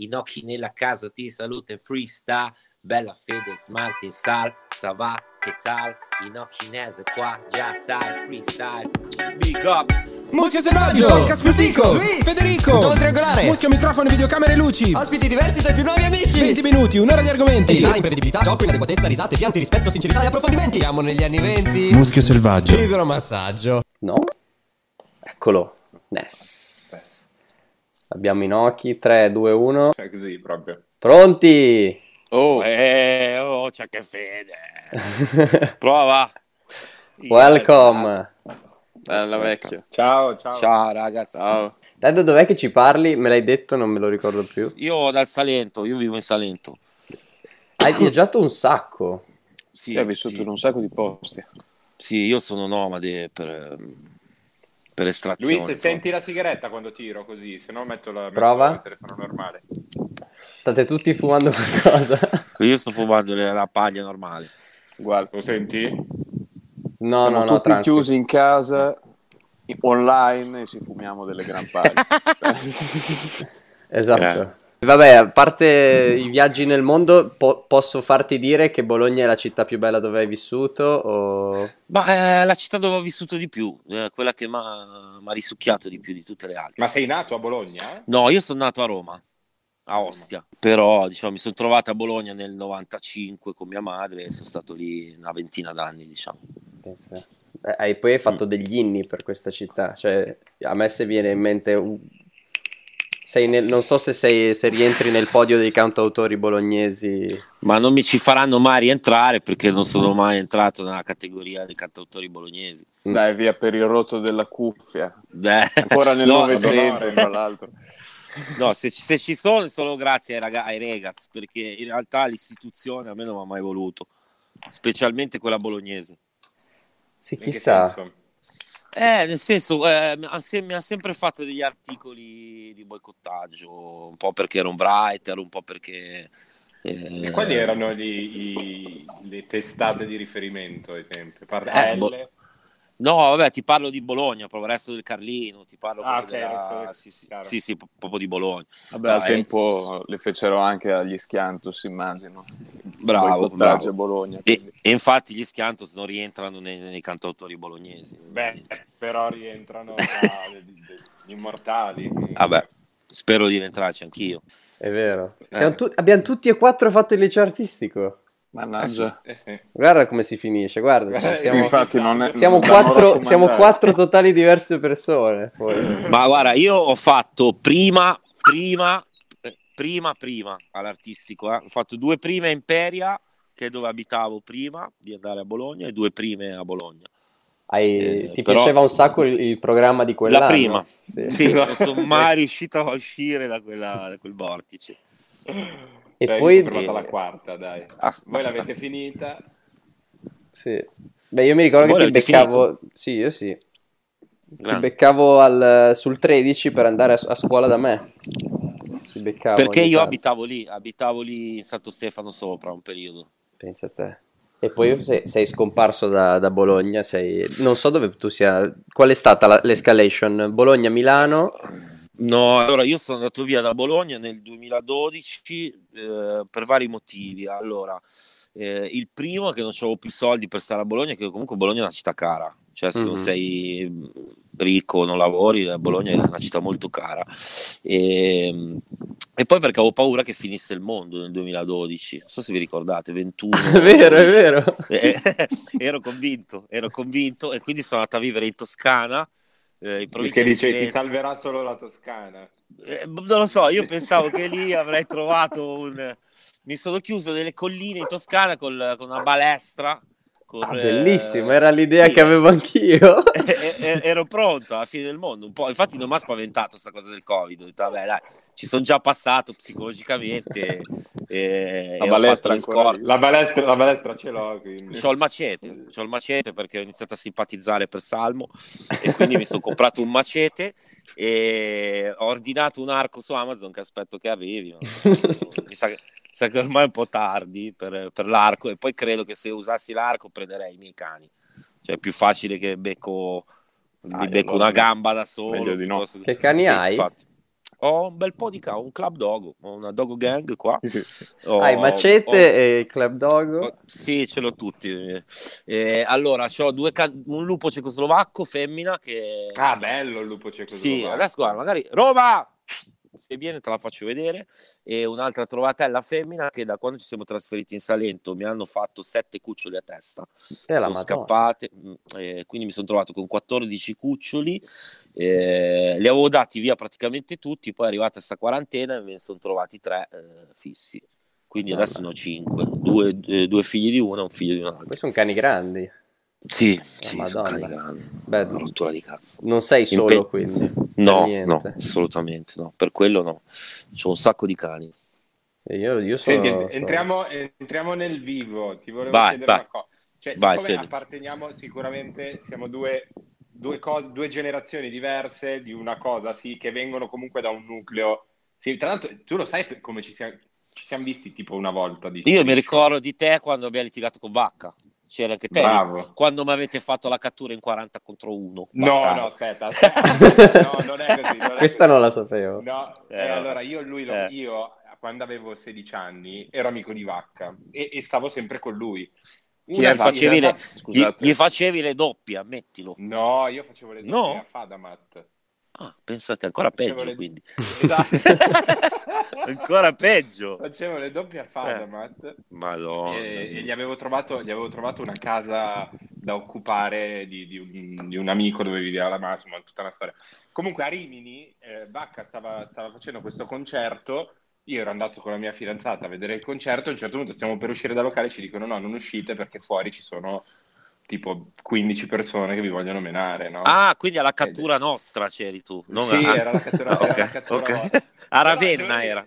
Inoki nella casa ti saluta in freestyle. Bella fede, smart in sal, ça va, che tal? Inochinese qua, già sai, freestyle. Big up! Muschio selvaggio, podcast più fico, Luis, Federico, Dopo triangolare. Muschio microfono, videocamere e luci. Ospiti diversi tra i più nuovi amici 20 minuti, un'ora di argomenti. Verità, imprevedibilità, gioco, inadeguatezza, risate, pianti, rispetto, sincerità e approfondimenti Siamo negli anni 20 Muschio selvaggio. Idromassaggio No? Eccolo. Ness. Abbiamo Inoki. 3, 2, 1. Cioè così proprio. Pronti? Oh, eh, oh, c'è che fede. Prova. Welcome. Bella vecchia. Ciao, ciao. Ciao ragazzi. Ciao. Dad, dov'è che ci parli? Me l'hai detto, non me lo ricordo più. Io dal Salento, io vivo in Salento. Hai viaggiato un sacco. Sì, Sì, hai vissuto sì. in un sacco di posti. Sì, io sono nomade per, per estrazione. Luis, senti la sigaretta quando tiro così, se no metto, la, metto Prova. il telefono normale. State tutti fumando qualcosa? Io sto fumando la paglia normale. Guarda, Lo senti? No, siamo no, no, tutti tranquillo. chiusi in casa, online e ci fumiamo delle gran paglie. Esatto. Vabbè, a parte i viaggi nel mondo, po- posso farti dire che Bologna è la città più bella dove hai vissuto? O... Ma è la città dove ho vissuto di più, eh, quella che mi ha risucchiato di più di tutte le altre. Ma sei nato a Bologna? No, io sono nato a Roma, a Ostia, però diciamo, mi sono trovato a Bologna nel 95 con mia madre e sono stato lì una ventina d'anni, diciamo. Pensa. Eh, poi hai fatto degli inni per questa città, cioè a me se viene in mente un- nel- non so se, sei, se rientri nel podio dei cantautori bolognesi. Ma non mi ci faranno mai rientrare perché non sono mai entrato nella categoria dei cantautori bolognesi. Dai, via per il rotto della cuffia. Beh, Ancora nel no, Novecento, no. tra l'altro. No, se, ci- se ci sono è solo grazie ai, raga- ai ragazzi, perché in realtà l'istituzione a me non mi ha mai voluto, specialmente quella bolognese. Sì, In che chissà. senso? Eh, nel senso, eh, mi ha sempre fatto degli articoli di boicottaggio, un po' perché ero un writer, un po' perché... eh, E quali erano gli- i- le testate di riferimento ai tempi? Eh, Parrelle? bo- No, vabbè, ti parlo di Bologna, proprio il resto del Carlino, ti parlo Ah, proprio ok, della- il resto del- sì, sì, sì, sì, proprio di Bologna. Vabbè, al eh, tempo le fecero anche agli Schiantus, immagino. Bravo, Boicottaggio a bravo. Bologna. E, quindi. e infatti gli Schiantos non rientrano nei, nei cantautori bolognesi. Beh, però rientrano tra gli immortali. Vabbè, spero di rientrarci anch'io. È vero. Eh. Siamo tu- abbiamo tutti e quattro fatto il liceo artistico. Mannaggia. Eh sì. Guarda come si finisce, guarda. cioè, Eh, siamo, Infatti non è- siamo quattro, siamo quattro totali diverse persone. poi. Ma guarda, io ho fatto prima, prima, eh, prima, prima all'artistico. eh. Ho fatto due prime a Imperia, che è dove abitavo prima di andare a Bologna, e due prime a Bologna. Hai- Eh, ti però- piaceva un sacco il, il programma di quell'anno? La prima. Sì. Sì, non sono mai riuscito a uscire da, quella- da quel vortice. E Dai, poi... io sono alla quarta, dai. Ah, Voi l'avete finita? Sì. Beh, io mi ricordo Voi che ti beccavo... Sì, io sì. Ti Grande. beccavo al- sul 13 per andare a, a scuola da me. Ti beccavo Perché io tanto. abitavo lì, abitavo lì in Santo Stefano sopra un periodo. Pensa a te. E poi sei, sei scomparso da, da Bologna, sei... non so dove tu sia... Qual è stata la- l'escalation? Bologna-Milano? No, allora io sono andato via da Bologna nel 2012 eh, per vari motivi. Allora, eh, il primo è che non avevo più soldi per stare a Bologna, che comunque Bologna è una città cara, cioè se Mhm. non sei mm, ricco, non lavori, eh, Bologna è una città molto cara. E, e poi perché avevo paura che finisse il mondo nel 2012, non so se vi ricordate, 21. È vero, è vero. Eh, ero convinto, ero convinto e quindi sono andato a vivere in Toscana. Eh, in provincia Che di dice si salverà solo la Toscana. Eh, non lo so, io pensavo che lì avrei trovato un... Mi sono chiuso nelle colline in Toscana col- con una balestra. con, Ah, eh, bellissimo, era l'idea sì. che avevo anch'io. e- e- ero pronto alla fine del mondo un po'. Infatti, non mi ha spaventato questa cosa del Covid. Ho detto, vabbè, dai, ci sono già passato psicologicamente. E, La e ho balestra. La balestra, la balestra ce l'ho, quindi. C'ho il macete, c'ho il macete perché ho iniziato a simpatizzare per Salmo e quindi mi sono comprato un macete e ho ordinato un arco su Amazon che aspetto che arrivi. mi sa che, sa che ormai è un po' tardi per, per l'arco e poi credo che se usassi l'arco prenderei i miei cani. Cioè è più facile che becco, mi Ah, becco una gamba da solo. no. Che cani hai? infatti. Ho un bel po' di ca- un club dog, ho una dog gang qua. Ho- Hai ho- macete e il club dog. Oh, Sì, ce l'ho tutti. Eh, allora, c'ho due ca- un lupo cecoslovacco femmina che... Ah, bello il lupo cecoslovacco. Sì, adesso guarda, magari... Roma! Se viene te la faccio vedere. E un'altra trovatella femmina che da quando ci siamo trasferiti in Salento mi hanno fatto sette cuccioli a testa. E la sono scappate, eh, quindi mi sono trovato con 14 cuccioli. eh, li avevo dati via praticamente tutti, poi è arrivata questa quarantena e me ne sono trovati tre eh, fissi. Quindi adesso ne ho cinque, due, eh, due figli di una e un figlio di un'altra. Poi sono cani grandi. Sì, sì, sono Madonna. Beh, Una rottura di cazzo. non sei solo Impe- quindi. No, no, assolutamente no. Per quello no. C'ho un sacco di cani. E Io, io sono, Senti, sono- entriamo, entriamo nel vivo. Ti volevo Vai, chiedere vai. una cosa. Cioè, Vai, apparteniamo sicuramente, siamo due, due, cose, due generazioni diverse di una cosa, sì, che vengono comunque da un nucleo. Sì, tra l'altro, tu lo sai come ci siamo, ci siamo visti tipo una volta di Io mi ricordo di te quando abbiamo litigato con Vacca. C'era anche te Bravo. quando mi avete fatto la cattura in 40 contro 1. No, no, aspetta, aspetta. No, non è così. non è Questa così. non la sapevo. No, Eh, eh, no. allora io, lui lo- Eh. io quando avevo 16 anni ero amico di Vacca e, e stavo sempre con lui. Sì, facevi le- Gli, gli facevi le doppie, ammettilo. No, io facevo le No? doppie a Fadamat. Ah, pensate, ancora Facevo peggio le- quindi. Esatto. ancora peggio. Facevo le doppie a Fadamat Madonna. e, e gli, avevo trovato, gli avevo trovato una casa da occupare di, di un, di un amico dove viveva la Massimo, tutta una storia. Comunque a Rimini, eh, Bacca stava, stava facendo questo concerto. Io ero andato con la mia fidanzata a vedere il concerto. A un certo punto stiamo per uscire dal locale e ci dicono: No, non uscite perché fuori ci sono tipo 15 persone che vi vogliono menare. No? Ah, quindi alla cattura nostra c'eri tu. Non Sì, a- era la cattura, Ah, era la cattura ok. vostra. A Però, Ravenna dire- era.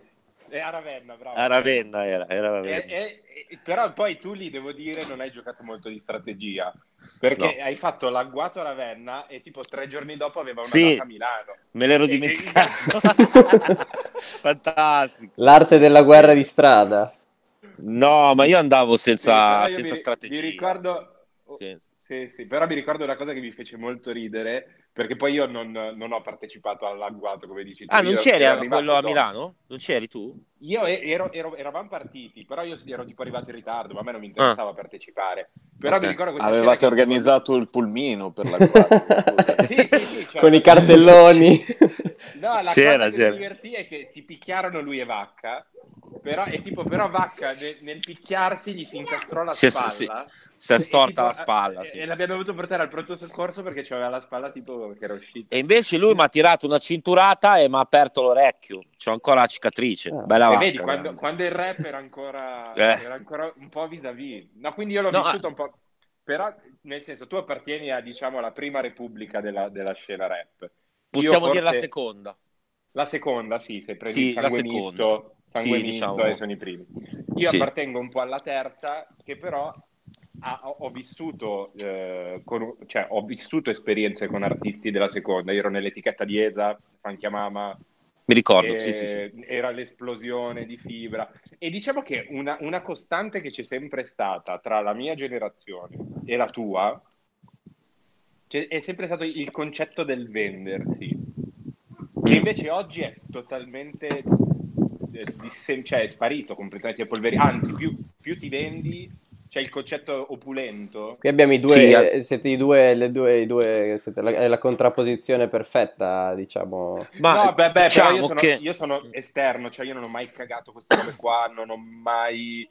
Eh, a Ravenna, bravo. A Ravenna era. era E- Ravenna. e- e- però poi tu lì, devo dire, non hai giocato molto di strategia, perché No. hai fatto l'agguato a Ravenna e tipo tre giorni dopo aveva una Sì. data a Milano. Me l'ero dimenticato. Fantastico. L'arte della guerra di strada. No, ma io andavo senza, Però io senza mi, strategia. mi ricordo... Sì. Sì, sì, però mi ricordo una cosa che mi fece molto ridere, perché poi io non, non ho partecipato all'agguato, come dici tu. Ah, non Io c'eri quello a. Milano? Non c'eri tu? Io ero, ero- eravamo partiti, però io ero tipo arrivato in ritardo, ma a me non mi interessava partecipare. Però Ah. Ok. mi ricordo questa Avevate scena che- organizzato il pulmino per la guardia. Sì, sì, sì, cioè- Con i cartelloni. No, la C'era, cosa che c'era. mi divertì è che si picchiarono lui e Vacca, però, e tipo, però Vacca ne- nel picchiarsi gli si incastrò la è- spalla. si- Si è E storta tipo, la spalla. eh, sì. E l'abbiamo dovuto portare al pronto soccorso perché c'aveva la spalla tipo che era uscita. E invece lui mi ha tirato una cinturata e mi ha aperto l'orecchio. C'ho ancora la cicatrice. Ah. Bella E vacca, vedi, quando, quando il rap era ancora, Eh. era ancora un po' vis-à-vis. No, quindi io l'ho No, vissuto un po'. Però, nel senso, tu appartieni a, diciamo, alla prima repubblica della, della scena rap. Possiamo Io dire la forse- seconda. La seconda, sì, se prendi Sì, il la sangue seconda. misto, sangue Sì, misto diciamo. e sono i primi. Io Sì. appartengo un po' alla terza, che però ha- ho, ho vissuto, eh, con- cioè, ho vissuto esperienze con artisti della seconda. Io ero nell'etichetta di Esa, Funky Mama, Mi ricordo, sì, sì, sì. era l'esplosione di fibra. E diciamo che una, una costante che c'è sempre stata tra la mia generazione e la tua c'è- è sempre stato il concetto del vendersi, che invece oggi è totalmente eh, dissem- cioè, è sparito completamente, si è polveri- anzi più, più ti vendi, c'è il concetto opulento. Qui abbiamo i due, Sì, eh, siete i due, le due, i due siete la, è la contrapposizione perfetta, diciamo. Ma no, beh, beh, diciamo però io sono, che... io sono esterno, cioè io non ho mai cagato queste robe qua, non ho mai,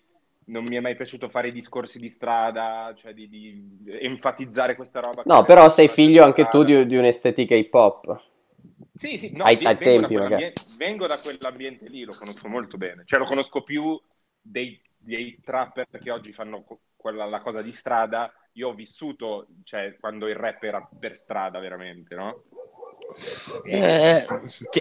non mi è mai piaciuto fare i discorsi di strada, cioè di, di enfatizzare questa roba. No, però sei figlio anche tu di, di un'estetica hip hop. Sì, sì, no, ai- vengo, tempi, da vengo da quell'ambiente lì, lo conosco molto bene, cioè lo conosco più dei, dei trapper che oggi fanno quella, la cosa di strada, io ho vissuto, cioè, quando il rap era per strada veramente, no? Eh,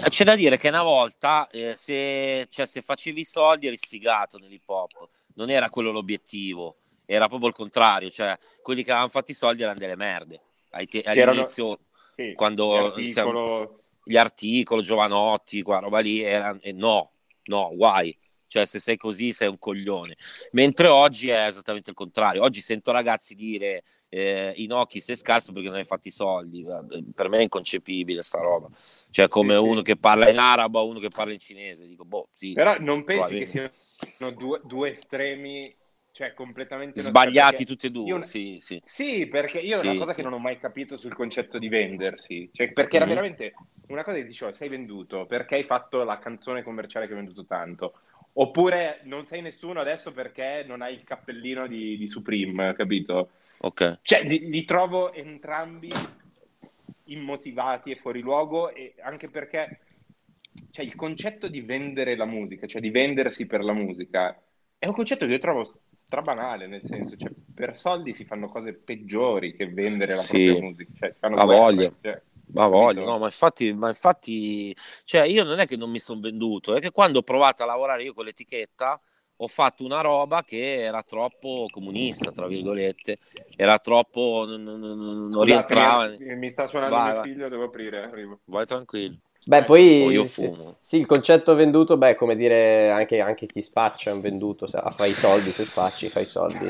c'è da dire che una volta eh, se, cioè, se facevi i soldi eri sfigato nell'hip hop, non era quello l'obiettivo, era proprio il contrario, cioè quelli che avevano fatto i soldi erano delle merde. Ai te- all'inizio Sì, Quando gli articoli, Giovanotti, quella roba lì, era, eh, no, no, guai. Cioè, se sei così sei un coglione. Mentre oggi è esattamente il contrario. Oggi sento ragazzi dire eh, Inoki sei scarso perché non hai fatto i soldi. Per me è inconcepibile sta roba. Cioè, come Sì, sì. uno che parla in arabo uno che parla in cinese. Dico, boh, sì. Però non pensi che siano due, due estremi, cioè completamente Sbagliati tutti e due, una- sì, sì. Sì, perché io è una Sì, cosa sì. che non ho mai capito sul concetto di vendersi, cioè perché era Mhm. veramente una cosa che dicevo, sei venduto perché hai fatto la canzone commerciale che hai venduto tanto, oppure non sei nessuno adesso perché non hai il cappellino di, di Supreme, capito? Ok. Cioè, li, li trovo entrambi immotivati e fuori luogo, e anche perché cioè, il concetto di vendere la musica, cioè di vendersi per la musica, è un concetto che io trovo strabanale, nel senso, cioè, per soldi si fanno cose peggiori che vendere la Sì. propria musica, cioè, si fanno guerre, voglia. cioè, Ma voglio, no, ma infatti, ma infatti, cioè io non è che non mi sono venduto, è che quando ho provato a lavorare io con l'etichetta ho fatto una roba che era troppo comunista, tra virgolette, era troppo, non, non- non- rientrava. mi, mi sta suonando Vai, mio vai. figlio, devo aprire, arrivo. Vai tranquillo. Beh, poi O io sì, fumo. sì, il concetto venduto, beh, come dire, anche, anche chi spaccia è un venduto, se- fai i soldi, se spacci fai i soldi.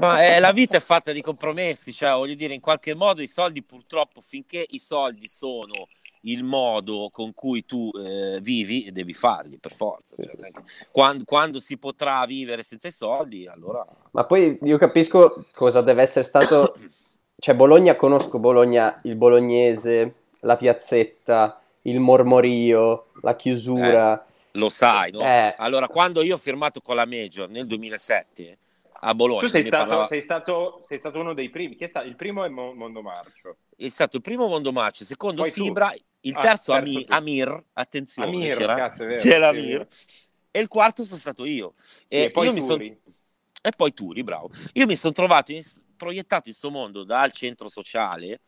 Ma eh, la vita è fatta di compromessi, cioè voglio dire, in qualche modo i soldi purtroppo finché i soldi sono il modo con cui tu eh, vivi, devi farli per forza. Sì, Cioè, sì, sì. Quando, quando si potrà vivere senza i soldi, allora... Ma poi io capisco cosa deve essere stato, cioè Bologna, conosco Bologna, il bolognese, la piazzetta, il mormorio, la chiusura. Lo sai, no? Eh. Allora, quando io ho firmato con la Major nel 2007 a Bologna, Tu sei stato, parlava- sei, stato, sei stato uno dei primi, chi è stato? Il primo è Mo- Mondo Marcio. è stato il primo Mondo Marcio, il secondo Poi tu. Fibra, il Ah, terzo, terzo Ami- tu. Amir, attenzione, Amir, c'era, cazzo, vero, c'era Amir, vero. e il quarto sono stato io. E, poi io mi son- Turi. E poi Turi, bravo. Io mi sono trovato in- proiettato in questo mondo dal centro sociale,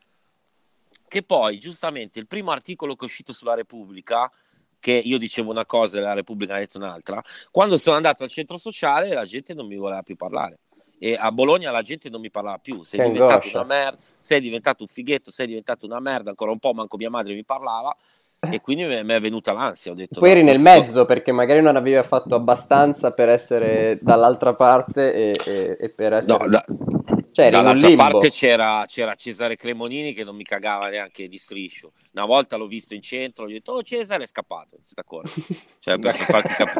che poi, giustamente, il primo articolo che è uscito sulla Repubblica, che io dicevo una cosa e la Repubblica ha detto un'altra, quando sono andato al centro sociale la gente non mi voleva più parlare. E a Bologna la gente non mi parlava più, sei Che diventato angoscia. una merda, sei diventato un fighetto, sei diventato una merda, ancora un po' manco mia madre mi parlava e quindi mi è venuta l'ansia, ho detto Poi eri nel mezzo perché magari non avevi fatto abbastanza per essere dall'altra parte e, e- e per essere... No, da- cioè Dall'altra parte c'era, c'era Cesare Cremonini che non mi cagava neanche di striscio. Una volta l'ho visto in centro, gli ho detto, oh Cesare è scappato, siete accorti? Cioè, per, per farti capi-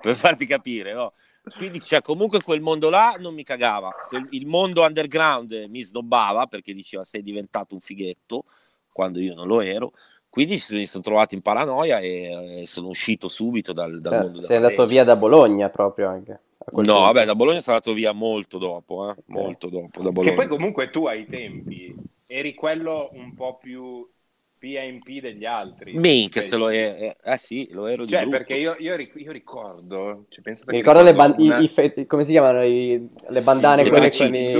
per farti capire, no? Quindi, cioè, comunque quel mondo là non mi cagava. Il mondo underground mi snobbava perché diceva sei diventato un fighetto, quando io non lo ero. Quindi mi sono trovato in paranoia e, sono uscito subito dal, dal Sei- mondo sei andato via da Bologna proprio anche. No, punto. vabbè, da Bologna sono andato via molto dopo, eh? molto dopo. Da Che Bologna. poi comunque tu ai tempi eri quello un po' più PMP degli altri. Minchia, Cioè, se lo è, eh, eh sì, lo ero di Cioè, brutto. perché io, io ric- io ricordo, cioè, Mi che ricordo le, ban- una- i fe- come si chiamano i- le bandane Le quelle con i-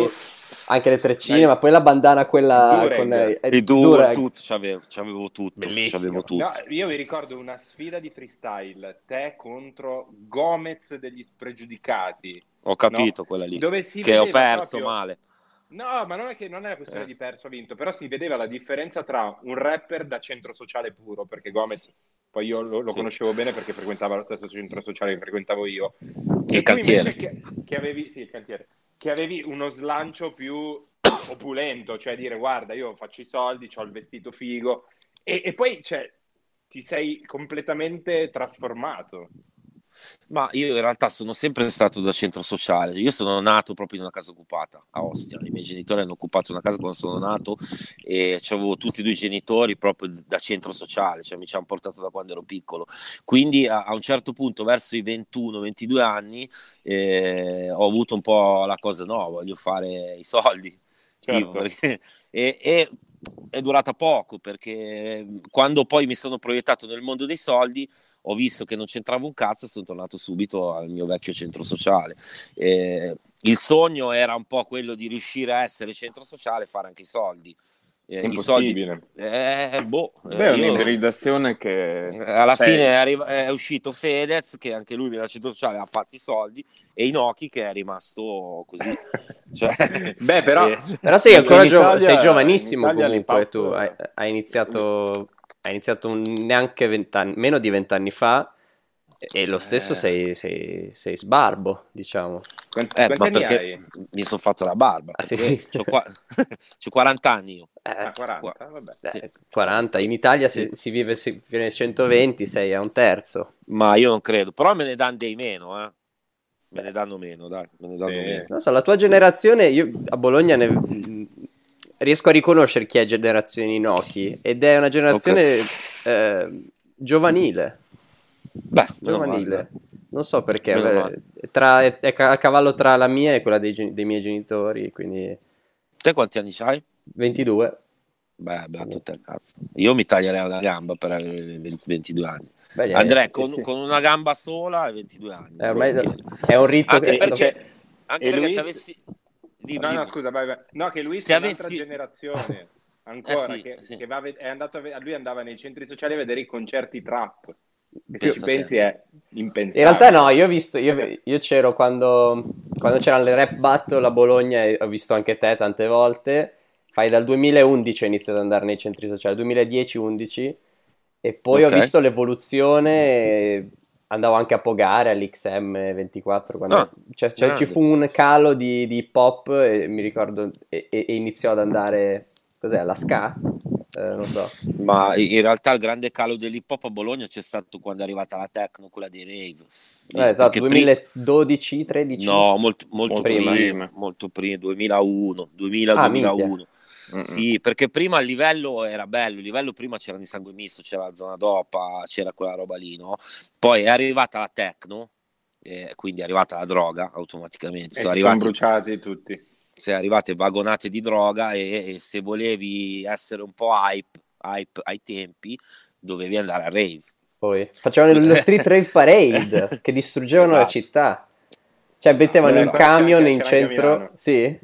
anche le treccine, Dai. ma poi la bandana quella Durag. con eh, I due, Durag. tutto, c'avevo, c'avevo tutto, Bellissimo. c'avevo tutto. No, io mi ricordo una sfida di freestyle, te contro Gomez degli spregiudicati, Ho capito quella lì, dove si che ho perso proprio- male. No, ma non è che non è una questione Eh. di perso o vinto, però si vedeva la differenza tra un rapper da centro sociale puro, perché Gomez, poi io lo, lo Sì. conoscevo bene perché frequentava lo stesso centro sociale che frequentavo io. Il E cantiere. che, che avevi, sì, il cantiere, che avevi uno slancio più opulento, cioè dire guarda, io faccio i soldi, ho il vestito figo, e, e poi cioè, ti sei completamente trasformato. Ma io in realtà sono sempre stato da centro sociale. Io sono nato proprio in una casa occupata a Ostia. I miei genitori hanno occupato una casa quando sono nato e avevo tutti e due i genitori proprio da centro sociale, cioè mi ci hanno portato da quando ero piccolo. Quindi a, a un certo punto, verso i 21-22 anni, eh, ho avuto un po' la cosa, no, voglio fare i soldi. Certo. Perché- e, e è durata poco perché quando poi mi sono proiettato nel mondo dei soldi ho visto che non c'entrava un cazzo e sono tornato subito al mio vecchio centro sociale. Eh, il sogno era un po' quello di riuscire a essere centro sociale e fare anche i soldi. Eh, I soldi, Impossibile. eh, boh, eh, Beh, è io- un'ibridazione che... alla Cioè, fine è, arri- è uscito Fedez, che anche lui nella centro sociale ha fatto i soldi, e Inoki che è rimasto così. Cioè, Beh, però- eh, Però sei ancora gio- Italia- sei giovanissimo comunque, tu hai, hai iniziato, hai iniziato un- neanche vent'anni, meno di vent'anni fa E lo stesso Eh. sei, sei, sei sbarbo, diciamo. Quanti, Eh, quanti ma perché hai? mi sono fatto la barba. Ah, sì? C'ho, qua- c'ho 40 anni io. Eh, Ah, 40? Vabbè. eh, 40. In Italia si, si vive si viene 120, sei a un terzo. Ma io non credo. Però me ne danno dei meno, eh. Me ne danno meno, dai. Me ne danno meno. Non so, la tua generazione, io a Bologna ne- riesco a riconoscere chi è generazione Inoki ed è una generazione eh, giovanile. Beh, male, giovanile. Non so perché, beh, tra- è, a cavallo tra la mia e quella dei, dei miei genitori, quindi Te quanti anni hai? 22. Beh, beato te, cazzo. Io mi taglierei una gamba per avere 20 22 anni. Beh, eh, Andrei con, sì. con una gamba sola e 22 anni. eh, ormai è un rito Anche che... perché, anche perché lui- se avessi... Dimmi, No, no, scusa, vai, vai. No, che lui sia un'altra avessi- generazione. Ancora, Eh sì, che, sì. che va è andato a lui andava nei centri sociali a vedere i concerti trap. Che se ci pensi è impensabile. In realtà no, io ho visto, io, io c'ero quando, quando c'erano le rap battle a Bologna e ho visto anche te tante volte. Fai dal 2011 ho iniziato ad andare nei centri sociali, 2010-11 e poi Ok. ho visto l'evoluzione, e andavo anche a Pogare all'XM24 quando Ah, cioè, cioè, ci fu un calo di, di hip hop e mi ricordo e, e- iniziò ad andare, cos'è, la ska? Eh, non so. Ma in realtà il grande calo dell'hip hop a Bologna c'è stato quando è arrivata la techno, quella dei rave. Eh, esatto, Perché prima- 2012-13? No, molto, molto Molto prima, prima. molto prima, 2001, 2000, Ah, 2001. Mm-mm. Sì, perché prima il livello era bello, il livello prima c'era di sangue misto, c'era la zona dopa, c'era quella roba lì, no? Poi è arrivata la techno, eh, quindi è arrivata la droga automaticamente. E Sono si sono arrivati, bruciati tutti. sei arrivate vagonate di droga e, e se volevi essere un po' hype, hype ai tempi, dovevi andare a rave. Poi facevano lo street rave parade che distruggevano la Esatto. città. Cioè, mettevano in c'era camion in centro. Sì.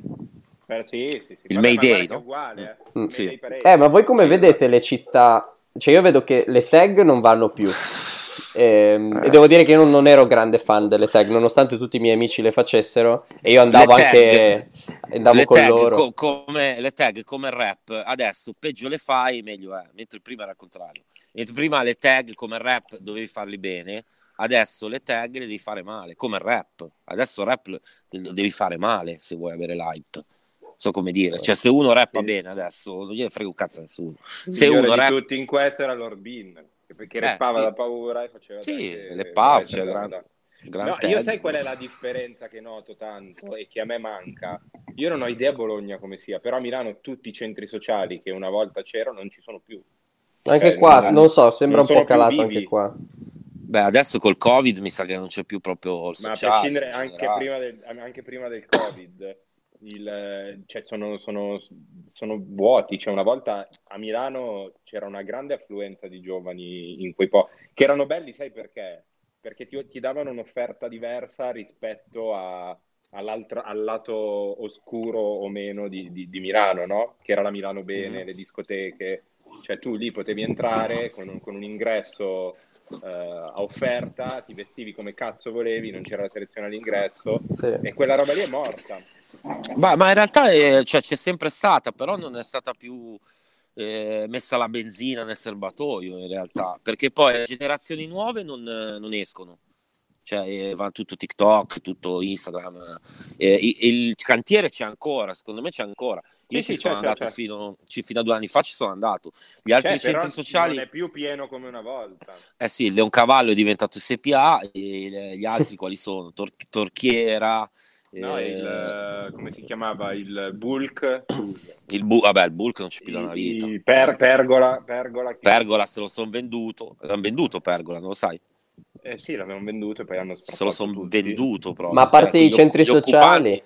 Eh, sì, sì, sì. Il Vabbè, Mayday, che no? è uguale, eh. Mm, sì. Eh, ma voi come Sì. vedete le città? Cioè, io vedo che le tag non vanno più. Ehm, E devo dire che io non, non ero grande fan delle tag, nonostante tutti i miei amici le facessero. E io andavo Le tag- anche. Andavo le con tag, loro. co- come, le tag come il rap adesso peggio le fai meglio è mentre prima era il contrario mentre prima le tag come il rap dovevi farli bene adesso le tag le devi fare male come il rap adesso il rap lo lo devi fare male se vuoi avere l'hype so come dire cioè se uno rappa Sì. bene adesso non gliene frega un cazzo a nessuno se uno di rap tutti in questo era Lord Bean, che- perché Eh, rappava sì. da paura e faceva Sì, anche- le essere cioè, guardato. gran- gran No, io sai qual è la differenza che noto tanto e che a me manca? Io non ho idea a Bologna come sia, però a Milano tutti i centri sociali che una volta c'erano non ci sono più. Anche Cioè, qua, non- non so, sembra non un po' calato anche qua. beh adesso col covid mi sa che non c'è più proprio il Ma a sociale prescindere in anche prima, del, anche prima del Covid, il- cioè sono, sono- sono vuoti. Cioè una volta a Milano c'era una grande affluenza di giovani in quei po' che erano belli, sai perché? Perché ti, ti davano un'offerta diversa rispetto a- all'altro- al lato oscuro o meno di, di- di Milano, no? Che era la Milano Bene, Mhm. le discoteche. Cioè tu lì potevi entrare con un, con un ingresso eh, a offerta, ti vestivi come cazzo volevi, non c'era la selezione all'ingresso Sì. e quella roba lì è morta. Ma, ma in realtà è- cioè, c'è sempre stata, però non è stata più eh, messa la benzina nel serbatoio in realtà, perché poi le generazioni nuove non, non escono. Cioè, eh, va tutto TikTok, tutto Instagram. eh, i- il cantiere c'è ancora, secondo me c'è ancora. Io Sì, ci sì, sono c'è, andato c'è. Fino, ci- fino a due anni fa, ci sono andato. Gli altri Cioè, però centri sociali, non è più pieno come una volta. eh sì, il Leoncavallo è diventato SPA, e gli altri quali sono? Tor- Torchiera, No, eh, il, come si chiamava? Il Bulk, il, bu- vabbè, il Bulk non c'è più da una vita. per, Pergola, Pergola che- Pergola se lo sono venduto, l'hanno venduto Pergola, non lo sai? Eh sì, l'avevano venduto e poi hanno Se lo sono venduto proprio. Ma a parte i centri sociali, occupanti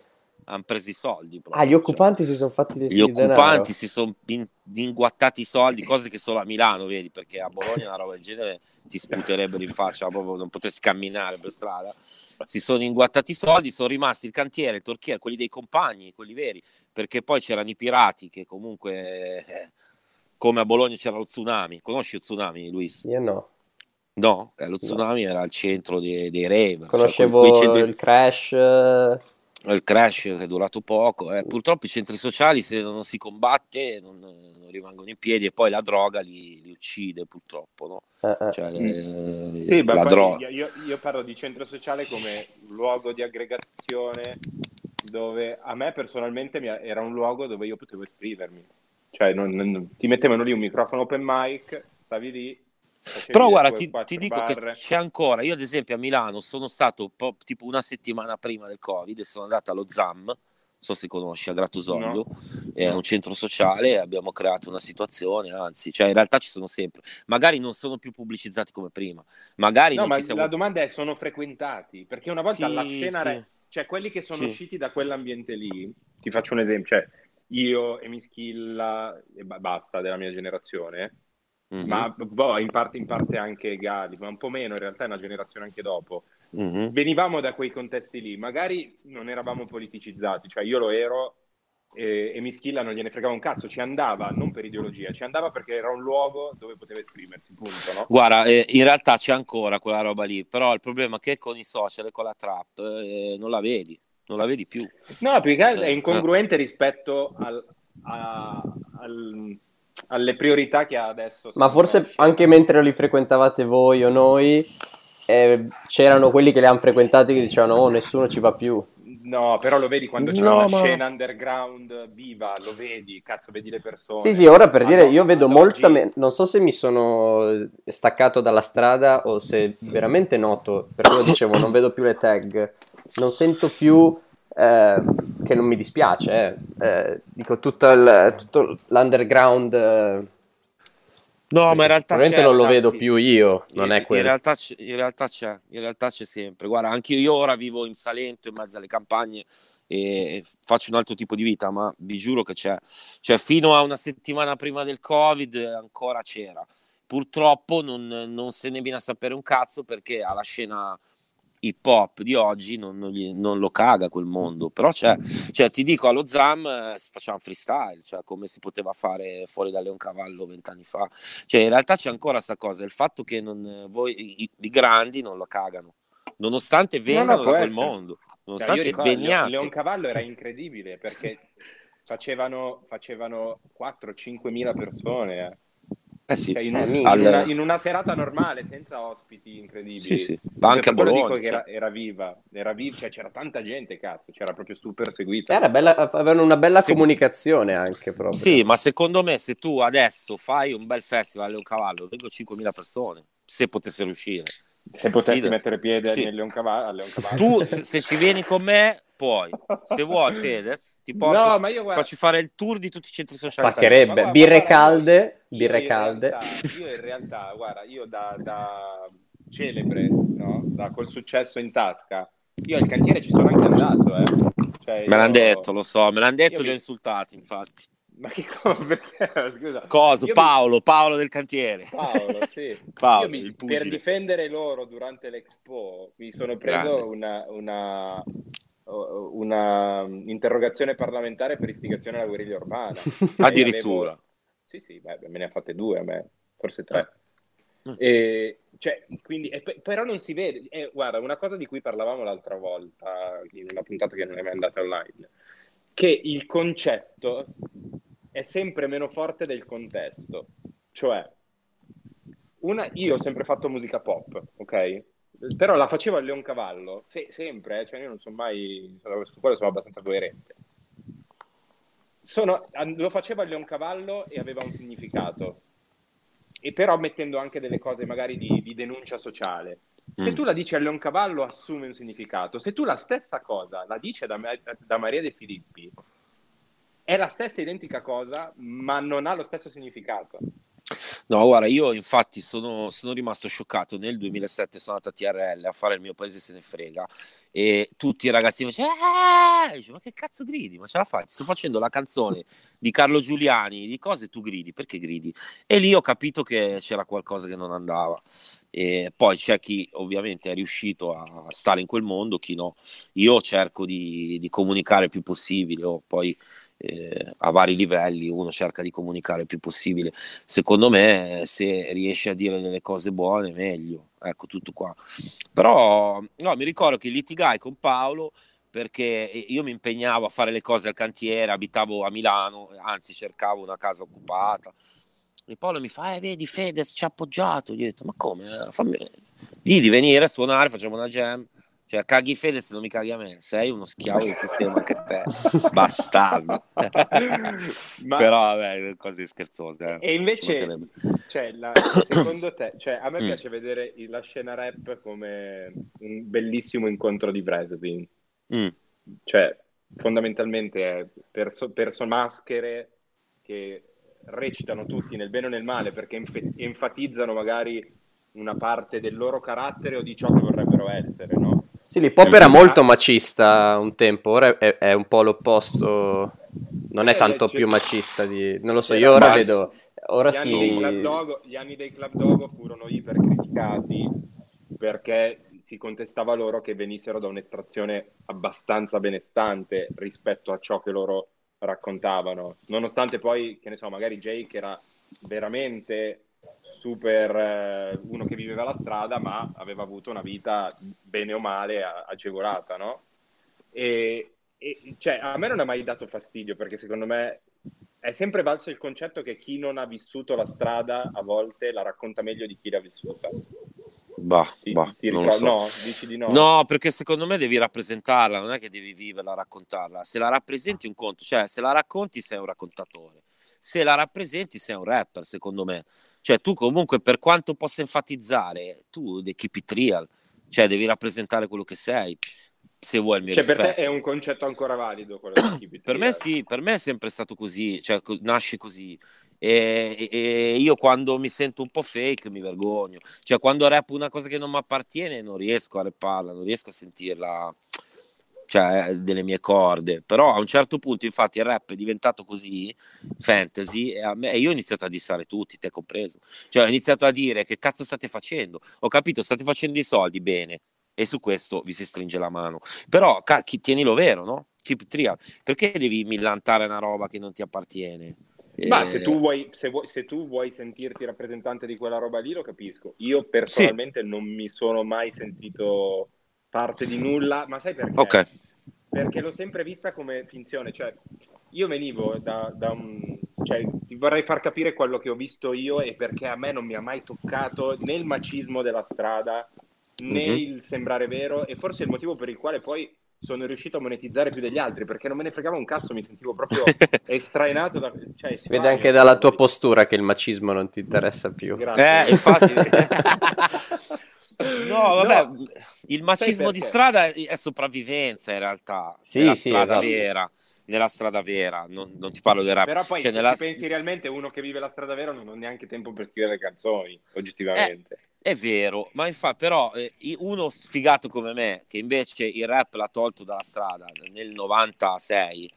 hanno preso i soldi. proprio, ah, gli cioè. occupanti si sono fatti Gli di denaro. occupanti si sono in- inguattati i soldi, cose che solo a Milano, vedi, perché a Bologna una roba del genere ti sputerebbero in faccia, proprio non potessi camminare per strada. Si sono inguattati i soldi, sono rimasti il cantiere, il torchiere, quelli dei compagni, quelli veri, perché poi c'erano i pirati che comunque, eh, come a Bologna c'era lo tsunami. Conosci lo tsunami, Luis? Io no. No, eh, lo tsunami era al centro dei, dei rave. cioè, Conoscevo quei- quei centri- il crash. Il crash che è durato poco. eh. Purtroppo i centri sociali, se non si combatte, non, non rimangono in piedi e poi la droga li, li uccide purtroppo, no? Eh, eh. Cioè, eh, Sì, la droga. io, io parlo di centro sociale come luogo di aggregazione dove a me personalmente era un luogo dove io potevo esprimermi. Cioè, non- non- ti mettevano lì un microfono open mic, stavi lì, Però guarda, ti, ti dico che c'è ancora. Io, ad esempio, a Milano sono stato po- tipo una settimana prima del Covid e sono andato allo ZAM. Non so se conosci, a Grattosoglio, è un centro sociale. Abbiamo creato una situazione, anzi, cioè in realtà ci sono sempre. Magari non sono più pubblicizzati come prima, magari No, ma siamo. la domanda è: sono frequentati? Perché una volta Sì, la scena, sì. re- cioè quelli che sono Sì. usciti da quell'ambiente lì, ti faccio un esempio, cioè io e Mischilla e ba- basta della mia generazione, Mhm, ma boh, in parte, in parte anche Gali, ma un po' meno, in realtà è una generazione anche dopo. mhm. Venivamo da quei contesti lì, magari non eravamo politicizzati, cioè io lo ero e, e Mischilla non gliene fregava un cazzo, ci andava non per ideologia, ci andava perché era un luogo dove poteva esprimersi, punto, no? Guarda, eh, in realtà c'è ancora quella roba lì, però il problema è che con i social e con la trap eh, non la vedi, non la vedi più. No, più che altro è Eh, incongruente rispetto al- a- al- alle priorità che ha adesso. Ma forse anche mentre li frequentavate voi o noi, eh, c'erano quelli che li hanno frequentati che dicevano oh nessuno ci va più. No, però lo vedi quando c'è No, una ma- scena underground viva, lo vedi, cazzo, vedi le persone. Sì, sì, ora per dire, io vedo molta... me- non so se mi sono staccato dalla strada o se veramente noto, perché lo dicevo, non vedo più le tag, non sento più... eh, che non mi dispiace, eh. Eh, dico tutto, il- tutto l'underground... eh, No, ma in realtà probabilmente non lo ragazzi. vedo più io, non in, è in quello. realtà, c'è, in realtà c'è, in realtà c'è sempre. Guarda, anche io ora vivo in Salento, in mezzo alle campagne e faccio un altro tipo di vita, ma vi giuro che c'è. Cioè, fino a una settimana prima del Covid ancora c'era. Purtroppo non, non se ne viene a sapere un cazzo perché alla scena hip hop di oggi non, non gli- non lo caga quel mondo. Però c'è, cioè, ti dico, allo ZAM eh, facciamo freestyle, cioè come si poteva fare fuori da Leoncavallo vent'anni fa. Cioè, in realtà c'è ancora questa cosa, il fatto che non, voi, i, i grandi non lo cagano, nonostante vengano da quel mondo, Cioè, io nonostante ricordo, veniate. Leoncavallo era incredibile perché facevano, facevano 4-5 mila persone. eh. Eh sì, Cioè, in, Eh, un- in una, in una serata normale, senza ospiti incredibili. sì, sì. Ma anche a Bologna. dico che cioè. era, era viva, era viva, cioè c'era tanta gente, cazzo, c'era proprio super seguita. Era bella, avevano una bella Sì. comunicazione anche proprio. Sì, ma secondo me se tu adesso fai un bel festival a Leoncavallo, vengo 5.000 persone, se potessero uscire. Se potessi Fidati. mettere piede Sì. Leoncavallo, a Leoncavallo. Tu, se, se ci vieni con me, puoi. Se vuoi, Fedez, ti porto, No, ma io guarda, facci fare il tour di tutti i centri sociali. Spaccherebbe. Ma guarda, birre calde, birre calde. realtà- io in realtà, guarda, io da, da celebre, no? Da col successo in tasca, io al cantiere ci sono anche andato, eh. Cioè, Me l'hanno io- detto, lo so, me l'hanno detto Io e li ho mi- insultati, infatti. Ma che cosa? Perché? Scusa. Coso, Io mi- Paolo, Paolo del cantiere. Paolo, sì. Paolo, mi- per difendere loro durante l'Expo mi sono preso una, una, una interrogazione parlamentare per istigazione alla guerriglia urbana. Addirittura. avevo- Sì, sì, beh, me ne ha fatte due a me, forse tre. Mm. E, cioè, quindi, e pe- però non si vede. Eh, guarda, una cosa di cui parlavamo l'altra volta, in una puntata che non è mai andata online, che il concetto è sempre meno forte del contesto. Cioè, una, io ho sempre fatto musica pop, ok? Però la facevo a Leoncavallo, se- sempre, eh, cioè io non sono mai, su quello sono abbastanza coerente. Sono, lo facevo a Leoncavallo e aveva un significato, e però mettendo anche delle cose magari di, di denuncia sociale. Se Mm. tu la dici a Leoncavallo assume un significato, se tu la stessa cosa la dici da, da Maria De Filippi, è la stessa identica cosa, ma non ha lo stesso significato. No, guarda, io infatti sono, sono rimasto scioccato. Nel 2007 sono andato a TRL a fare il mio paese se ne frega e tutti i ragazzi mi dicevano: "Eh!" Ma che cazzo gridi? Ma ce la fai? Sto facendo la canzone di Carlo Giuliani, di cose tu gridi, perché gridi? E lì ho capito che c'era qualcosa che non andava. E poi c'è chi ovviamente è riuscito a stare in quel mondo, chi no. Io cerco di, di comunicare il più possibile, o poi eh, a vari livelli uno cerca di comunicare il più possibile secondo me se riesci a dire delle cose buone meglio ecco tutto qua però no, mi ricordo che litigai con Paolo perché io mi impegnavo a fare le cose al cantiere abitavo a Milano anzi cercavo una casa occupata E Paolo mi fa, eh, vedi Fedez ci ha appoggiato. Gli ho detto, ma come? Eh, Fammi... Di venire a suonare, facciamo una jam. Cioè, caghi Fedez, non mi caghi a me. Sei uno schiavo del sistema anche te. Bastardo. Ma- Però, vabbè, cose scherzose. eh. E invece, cioè, la- secondo te, cioè, a me Mm. piace vedere la scena rap come un bellissimo incontro di wrestling. Mm. Cioè, fondamentalmente è perso- perso- maschere che recitano tutti nel bene o nel male perché enf- enfatizzano magari una parte del loro carattere o di ciò che vorrebbero essere, no? Sì, l'hip hop era molto macista un tempo, ora è, è un po' l'opposto, non è Eh, tanto c'è- più macista di... non lo so, io ora vedo, ora Gli anni, dei sì, Club Dogo, gli anni dei Club Dogo furono ipercriticati perché si contestava loro che venissero da un'estrazione abbastanza benestante rispetto a ciò che loro raccontavano, nonostante poi, che ne so, magari Jake era veramente super eh, uno che viveva la strada, ma aveva avuto una vita bene o male agevolata, no? E, e, cioè, a me non ha mai dato fastidio perché secondo me è sempre valso il concetto che chi non ha vissuto la strada a volte la racconta meglio di chi l'ha vissuta. Bah, Ti, bah, ti non so. No, dici di no. No, perché secondo me devi rappresentarla, non è che devi viverla, raccontarla. Se la rappresenti un conto, cioè se la racconti sei un raccontatore, se la rappresenti sei un rapper, secondo me. Cioè tu comunque per quanto possa enfatizzare, tu keep it real, cioè devi rappresentare quello che sei, se vuoi il mio Cioè, per te rispetto. è un concetto ancora valido quello di Keep It Per me Real. sì, per me è sempre stato così, cioè nasce così. E, e- e io quando mi sento un po' fake mi vergogno, cioè quando rap una cosa che non mi appartiene non riesco a rapparla, non riesco a sentirla, cioè delle mie corde. Però a un certo punto, infatti, il rap è diventato così fantasy e, a me- e io ho iniziato a dissare tutti, te compreso. Cioè ho iniziato a dire che cazzo state facendo? Ho capito, state facendo i soldi, bene. E su questo vi si stringe la mano. Però ca- chi- tienilo vero, no? Keep it real. Perché devi millantare una roba che non ti appartiene? Ma Eh, se tu, vuoi, se, vuoi, se tu vuoi sentirti rappresentante di quella roba lì, lo capisco. Io personalmente non mi sono mai sentito parte di nulla, ma sai perché? Ok. Perché l'ho sempre vista come finzione. Cioè, io venivo da, da un... Cioè, ti vorrei far capire quello che ho visto io e perché a me non mi ha mai toccato né il macismo della strada né Mhm. il sembrare vero e forse il motivo per il quale poi sono riuscito a monetizzare più degli altri perché non me ne fregava un cazzo, mi sentivo proprio estrainato da... Cioè, si vede anche dalla tua postura che il macismo non ti interessa più. Grazie. Eh, infatti. No, vabbè, No. il macismo di strada è, è sopravvivenza in realtà, Sì, nella sì, strada esatto. vera, nella strada vera, non, non ti parlo del rap. Però poi Cioè, se nella- ci pensi realmente uno che vive la strada vera non ha neanche tempo per scrivere le canzoni, oggettivamente. È vero, ma infatti, però, eh, uno sfigato come me, che invece il rap l'ha tolto dalla strada nel 96,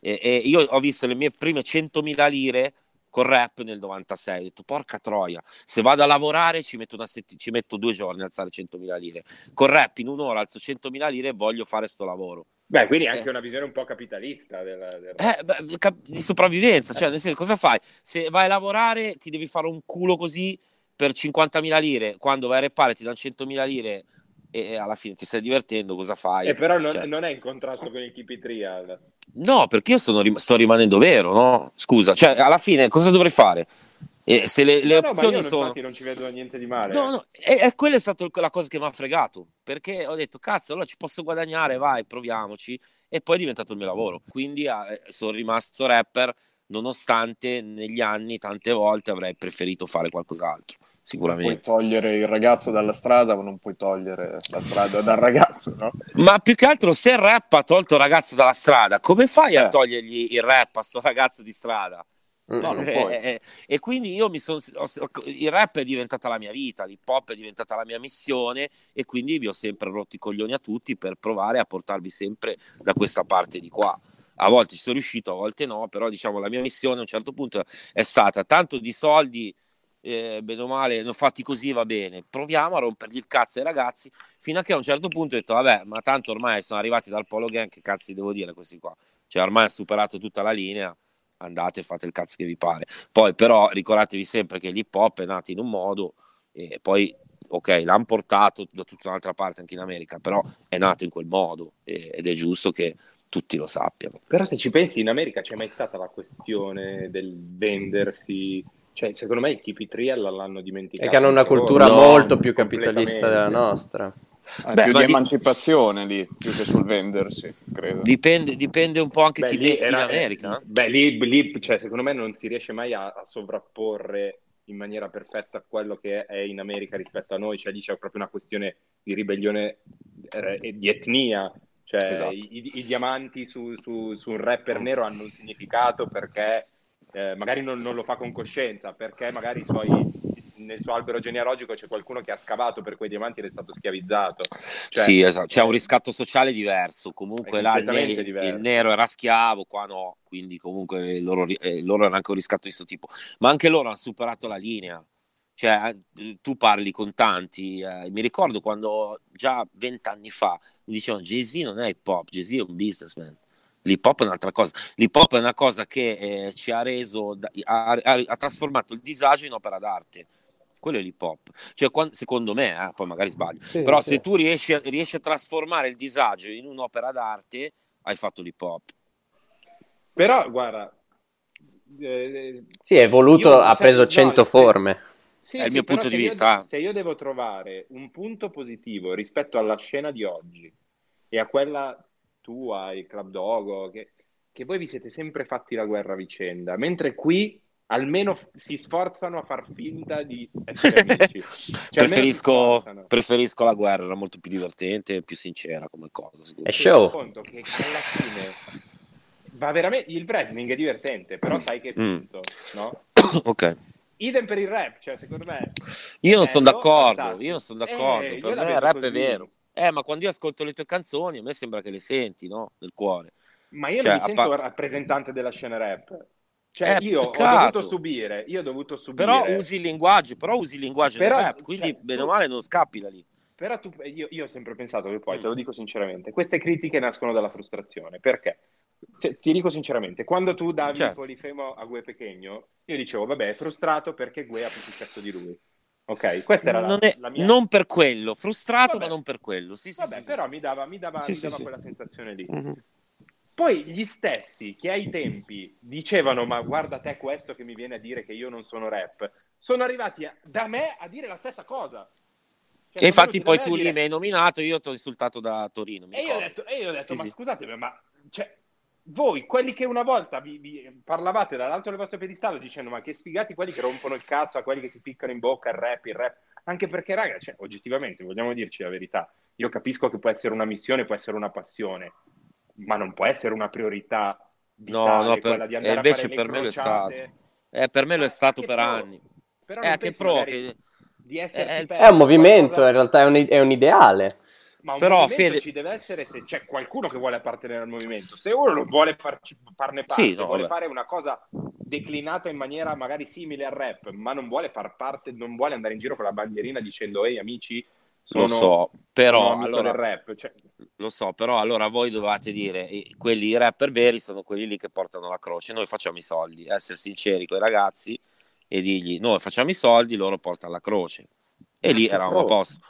e, e io ho visto le mie prime 100.000 lire con rap nel 96. Ho detto, porca troia, se vado a lavorare ci metto, una setti- ci metto due giorni a alzare 100.000 lire. Con rap in un'ora alzo 100.000 lire e voglio fare sto lavoro. Beh, quindi è anche Eh. una visione un po' capitalista del, del Eh, beh, cap- di sopravvivenza, cioè, nel senso, cosa fai? Se vai a lavorare ti devi fare un culo così per 50.000 lire, quando vai a rappare ti danno 100.000 lire e, alla fine ti stai divertendo, cosa fai? E però non, Cioè, non è in contrasto con il Keep It Real. No, perché io sono sto rimanendo vero, no? Scusa, cioè, alla fine cosa dovrei fare? E se le, le No, no, opzioni io non- sono... infatti non ci vedo niente di male. No, no, e, e quella è stata la cosa che mi ha fregato, perché ho detto, cazzo, allora ci posso guadagnare, vai, proviamoci, e poi è diventato il mio lavoro. Quindi eh, sono rimasto rapper, nonostante negli anni tante volte avrei preferito fare qualcos'altro, Puoi sicuramente. togliere il ragazzo dalla strada, ma non puoi togliere la strada dal ragazzo, no? Ma più che altro, se il rap ha tolto il ragazzo dalla strada, come fai a Eh. togliergli il rap a sto ragazzo di strada? No, non Eh, puoi. eh, e quindi io mi sono il rap è diventata la mia vita, l'hip hop è diventata la mia missione e quindi vi ho sempre rotto i coglioni a tutti per provare a portarvi sempre da questa parte di qua. A volte ci sono riuscito, a volte no, però diciamo la mia missione a un certo punto è stata tanto di soldi, eh, bene o male, ne fatti così, va bene, proviamo a rompergli il cazzo ai ragazzi, fino a che a un certo punto ho detto, vabbè, ma tanto ormai sono arrivati dal Polo Gang, che cazzo devo dire questi qua? Cioè ormai ha superato tutta la linea, andate e fate il cazzo che vi pare. Poi però ricordatevi sempre che l'hip hop è nato in un modo e poi ok, l'hanno portato da tutta un'altra parte anche in America, però è nato in quel modo ed è giusto che tutti lo sappiano. Però se ci pensi, in America c'è mai stata la questione del vendersi, Cioè, secondo me i Kipitriel l'hanno dimenticato. E che hanno una cultura No, molto più capitalista della nostra. Ah, Beh, più di di- emancipazione lì, più che sul vendersi, credo. Dipende, dipende un po' anche Beh, chi lì becchi in era- America. Beh, lì, lì, cioè, secondo me non si riesce mai a, a sovrapporre in maniera perfetta quello che è in America rispetto a noi. Cioè, lì c'è proprio una questione di ribellione eh, di etnia. Cioè, Esatto. i, i- i diamanti su, su- su un rapper nero hanno un significato perché eh, magari non, non lo fa con coscienza, perché magari suoi- nel suo albero genealogico c'è qualcuno che ha scavato per quei diamanti ed è stato schiavizzato. Cioè, sì, esatto. C'è un riscatto sociale diverso. Comunque là il, ne- diverso. il nero era schiavo, qua no. Quindi comunque loro, eh, loro erano anche un riscatto di questo tipo. Ma anche loro hanno superato la linea. Cioè, eh, tu parli con tanti. eh, mi ricordo quando già vent'anni fa mi dicevano Jay-Z non è hip hop, Jay-Z è un businessman. L'hip hop è un'altra cosa. L'hip hop è una cosa che eh, ci ha reso, ha, ha- ha trasformato il disagio in opera d'arte. Quello è l'hip hop. Cioè, secondo me, eh, poi magari sbaglio, Sì, però sì. se tu riesci a, riesci a trasformare il disagio in un'opera d'arte, hai fatto l'hip hop. Però, guarda, eh, Sì, è evoluto, Io- ha se- preso no, 100 se- forme. Sì, È il sì, mio punto se di io- vista. se io devo trovare un punto positivo rispetto alla scena di oggi e a quella tua, il Club Dogo, che, che voi vi siete sempre fatti la guerra a vicenda, mentre qui almeno f- si sforzano a far finta di essere amici. Cioè, preferisco, preferisco la guerra, era molto più divertente e più sincera come cosa. secondo È me. Ti show. conto che alla fine va veramente il wrestling è divertente, però sai che Mm. punto, no? ok. Idem per il rap, cioè secondo me Io non sono d'accordo, fantastico. io non sono Eh, d'accordo. io per me il rap è così. vero. Eh, ma quando io ascolto le tue canzoni, a me sembra che le senti, no? Nel cuore. Ma io Cioè, non mi sento pa- rappresentante della scena rap. Cioè, Eh, io ho peccato. dovuto subire, io ho dovuto subire. Però usi il linguaggio, però usi il linguaggio Però, rap, quindi cioè, bene o male non scappi da lì. Però tu, io, io ho sempre pensato che poi, Mm. te lo dico sinceramente, queste critiche nascono dalla frustrazione. Perché? Cioè, ti dico sinceramente, quando tu davi Certo. il polifemo a Gue Pechegno, io dicevo, vabbè, è frustrato perché Gue ha più successo di lui. Ok, questa era la, non, è- la mia... non per quello, frustrato Vabbè. ma non per quello. Sì, sì, Vabbè, sì, però mi dava, mi dava, mi dava quella sensazione lì. Mhm. Poi gli stessi che ai tempi dicevano ma guarda te questo che mi viene a dire che io non sono rap, sono arrivati a- da me a dire la stessa cosa. Cioè, E infatti poi tu lì dire- mi hai nominato, io ti ho insultato da Torino. E io detto, e io ho detto ma scusatemi, ma cioè, voi, quelli che una volta vi, vi parlavate dall'alto del vostro piedistallo dicendo ma che sfigati quelli che rompono il cazzo a quelli che si piccano in bocca, il rap, il rap. Anche perché, raga, cioè, oggettivamente, vogliamo dirci la verità, io capisco che può essere una missione, può essere una passione, ma non può essere una priorità No, vitale no, per- quella di e andare a invece per me lo è crociate. stato. Eh, per me lo è stato che per pro? anni. Però Eh, che pro, che- è- È un movimento, qualcosa- in realtà è un, è un ideale. Ma un Però, movimento Fede- ci deve essere se c'è qualcuno che vuole appartenere al movimento. Se uno non vuole farci- farne parte, Sì, no, vuole vabbè. fare una cosa declinata in maniera magari simile al rap, ma non vuole far parte, non vuole andare in giro con la bandierina dicendo ehi amici, sono, lo so, però allora, rap. Cioè, lo so, però allora voi dovete dire, quelli i rapper veri sono quelli lì che portano la croce, noi facciamo i soldi, essere sinceri con i ragazzi e dirgli noi facciamo i soldi, loro portano la croce. E lì Ma che eravamo a posto.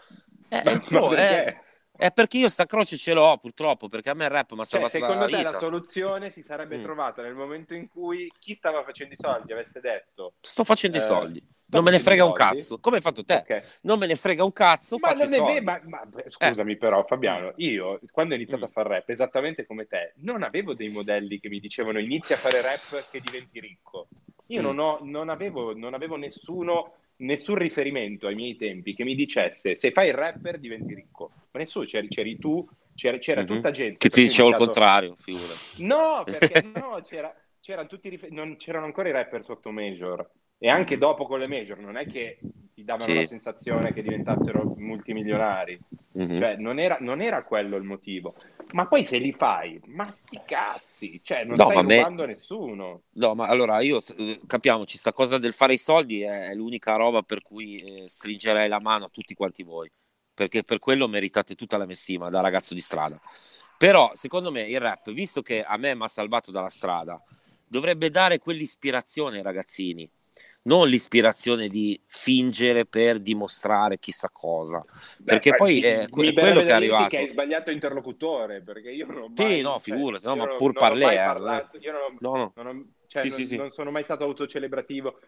Eh, Ma eh, pro, perché? eh, è perché io sta croce ce l'ho purtroppo, perché a me il rap mi ha Cioè, salvato secondo la te vita. la soluzione si sarebbe Mm. trovata nel momento in cui chi stava facendo i soldi avesse detto Sto facendo i Eh, soldi. sto Non me ne frega i un soldi. cazzo. Come hai fatto te? ok, Non me ne frega un cazzo, Ma faccio non i soldi. vero, ma, ma- scusami però Fabiano, io quando ho iniziato Mm. a fare rap, esattamente come te, non avevo dei modelli che mi dicevano inizia a fare rap che diventi ricco. Io Mm. non, ho- non avevo, non avevo nessuno, nessun riferimento ai miei tempi che mi dicesse se fai il rapper diventi ricco. Ma nessuno, c'eri, c'eri tu, c'era, c'era Mhm. tutta gente. Che ti ho dicevo il contrario, figura. No, perché no, c'era, c'erano rifer- non c'erano ancora i rapper sotto major. E anche dopo con le major non è che ti davano Sì. la sensazione che diventassero multimilionari. Mhm. Cioè, non era, non era quello il motivo. Ma poi se li fai, ma sti cazzi, cioè, non No, stai me- rubando a nessuno. No, ma allora io eh, capiamoci, sta cosa del fare i soldi è l'unica roba per cui eh, stringerei la mano a tutti quanti voi, perché per quello meritate tutta la mia stima da ragazzo di strada. Però, secondo me, il rap, visto che a me mi ha salvato dalla strada, dovrebbe dare quell'ispirazione ai ragazzini, non l'ispirazione di fingere per dimostrare chissà cosa. Perché Beh, poi mi- è verrebbe quello che è arrivato. che hai sbagliato interlocutore, perché io non ho Sì, mai... no, cioè, figurati, no, ma non- pur parler, parlato- io non ho- No, no. non ho- cioè, Sì, non, sì, sì. non sono mai stato autocelebrativo.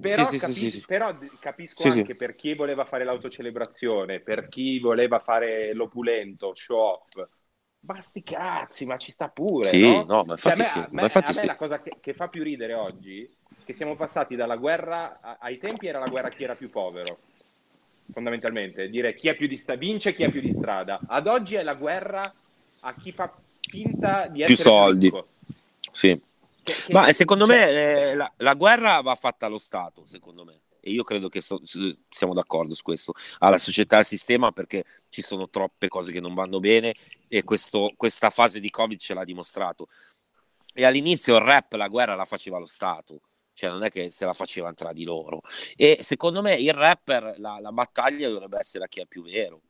Però, Sì, sì, capi- sì, sì, sì. però capisco Sì, sì. anche per chi voleva fare l'autocelebrazione, per chi voleva fare l'opulento, show off. Ma sti cazzi, ma ci sta pure, Sì, no? no, ma Cioè, a infatti me, sì, a me- ma infatti a me sì. la cosa che, che fa più ridere oggi che siamo passati dalla guerra, a- ai tempi era la guerra a chi era più povero, fondamentalmente, dire chi è più di sta- vince chi è più di strada. Ad oggi è la guerra a chi fa finta di Più essere soldi. ricco. Sì. Che- che- Ma secondo cioè- me eh, la, la guerra va fatta allo Stato, secondo me. E io credo che so- siamo d'accordo su questo. Alla società e al sistema perché ci sono troppe cose che non vanno bene e questo- questa fase di Covid ce l'ha dimostrato. E all'inizio il rap, la guerra la faceva lo Stato, cioè non è che se la facevano tra di loro. E secondo me il rapper, la, la battaglia dovrebbe essere a chi è più vero,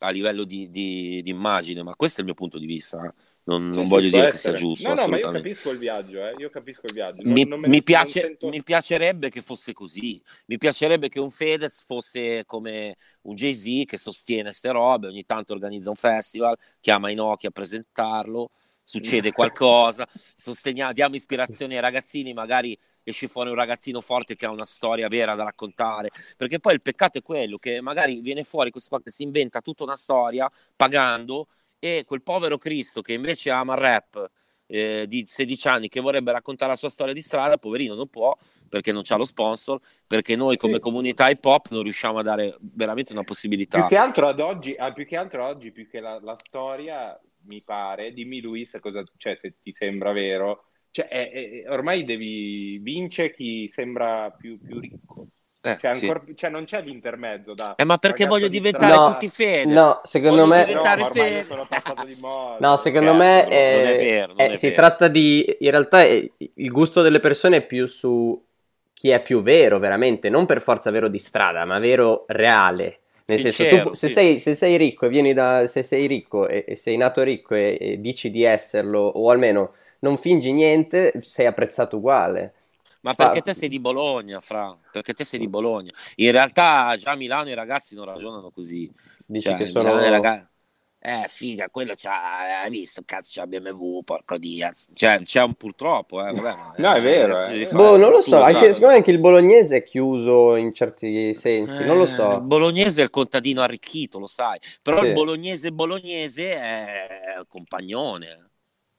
a livello di, di- di immagine, ma questo è il mio punto di vista. eh. Non, non voglio dire che essere. sia giusto, No, no, ma io capisco il viaggio, eh. Io capisco il viaggio. Non- Mi, non mi piace- sento- mi piacerebbe che fosse così. Mi piacerebbe che un Fedez fosse come un Jay-Z che sostiene ste robe, ogni tanto organizza un festival, chiama Inoki a presentarlo, succede qualcosa, sosteniamo, diamo ispirazione ai ragazzini, magari esce fuori un ragazzino forte che ha una storia vera da raccontare, perché poi il peccato è quello che magari viene fuori questo qua che si inventa tutta una storia pagando e quel povero Cristo che invece ama il rap eh, di 16 anni che vorrebbe raccontare la sua storia di strada, poverino non può perché non c'ha lo sponsor, perché noi come Sì. comunità hip hop non riusciamo a dare veramente una possibilità. Più che altro ad oggi, ah, più che altro oggi, più che la, la storia, mi pare, dimmi Luis cosa, cioè, se ti sembra vero, cioè, è- è- ormai devi vince chi sembra più, più ricco. Eh, Cioè, sì. ancora- cioè, non c'è l'intermezzo da Eh, ma perché voglio di diventare No, tutti Fedez? no, secondo Voglio me- No, diventare ma ormai Fedez. sono passato di moda. No, secondo me bro, non è è- vero, non è- è si vero. tratta di... In realtà è- il gusto delle persone è più su chi è più vero, veramente, non per forza vero di strada, ma vero reale. Nel senso, Sincero, tu, se, sì. sei, se sei ricco e vieni da... se sei ricco e, e sei nato ricco e, e dici di esserlo, o almeno non fingi niente, sei apprezzato uguale. Ma perché te sei di Bologna, Fra? Perché te sei di Bologna. In realtà già a Milano i ragazzi non ragionano così. Dici Cioè, che sono... Milano i raga- Eh, figa, quello c'ha, hai visto, cazzo, c'ha BMW, porco Diaz. Cioè, c'è un purtroppo, eh, vabbè, ma, No, è vero, cazzo eh. Boh, non lo so, anche, secondo me anche il bolognese è chiuso in certi sensi, non lo Eh, so. Il bolognese è il contadino arricchito, lo sai. Però Sì. il bolognese bolognese è il compagnone.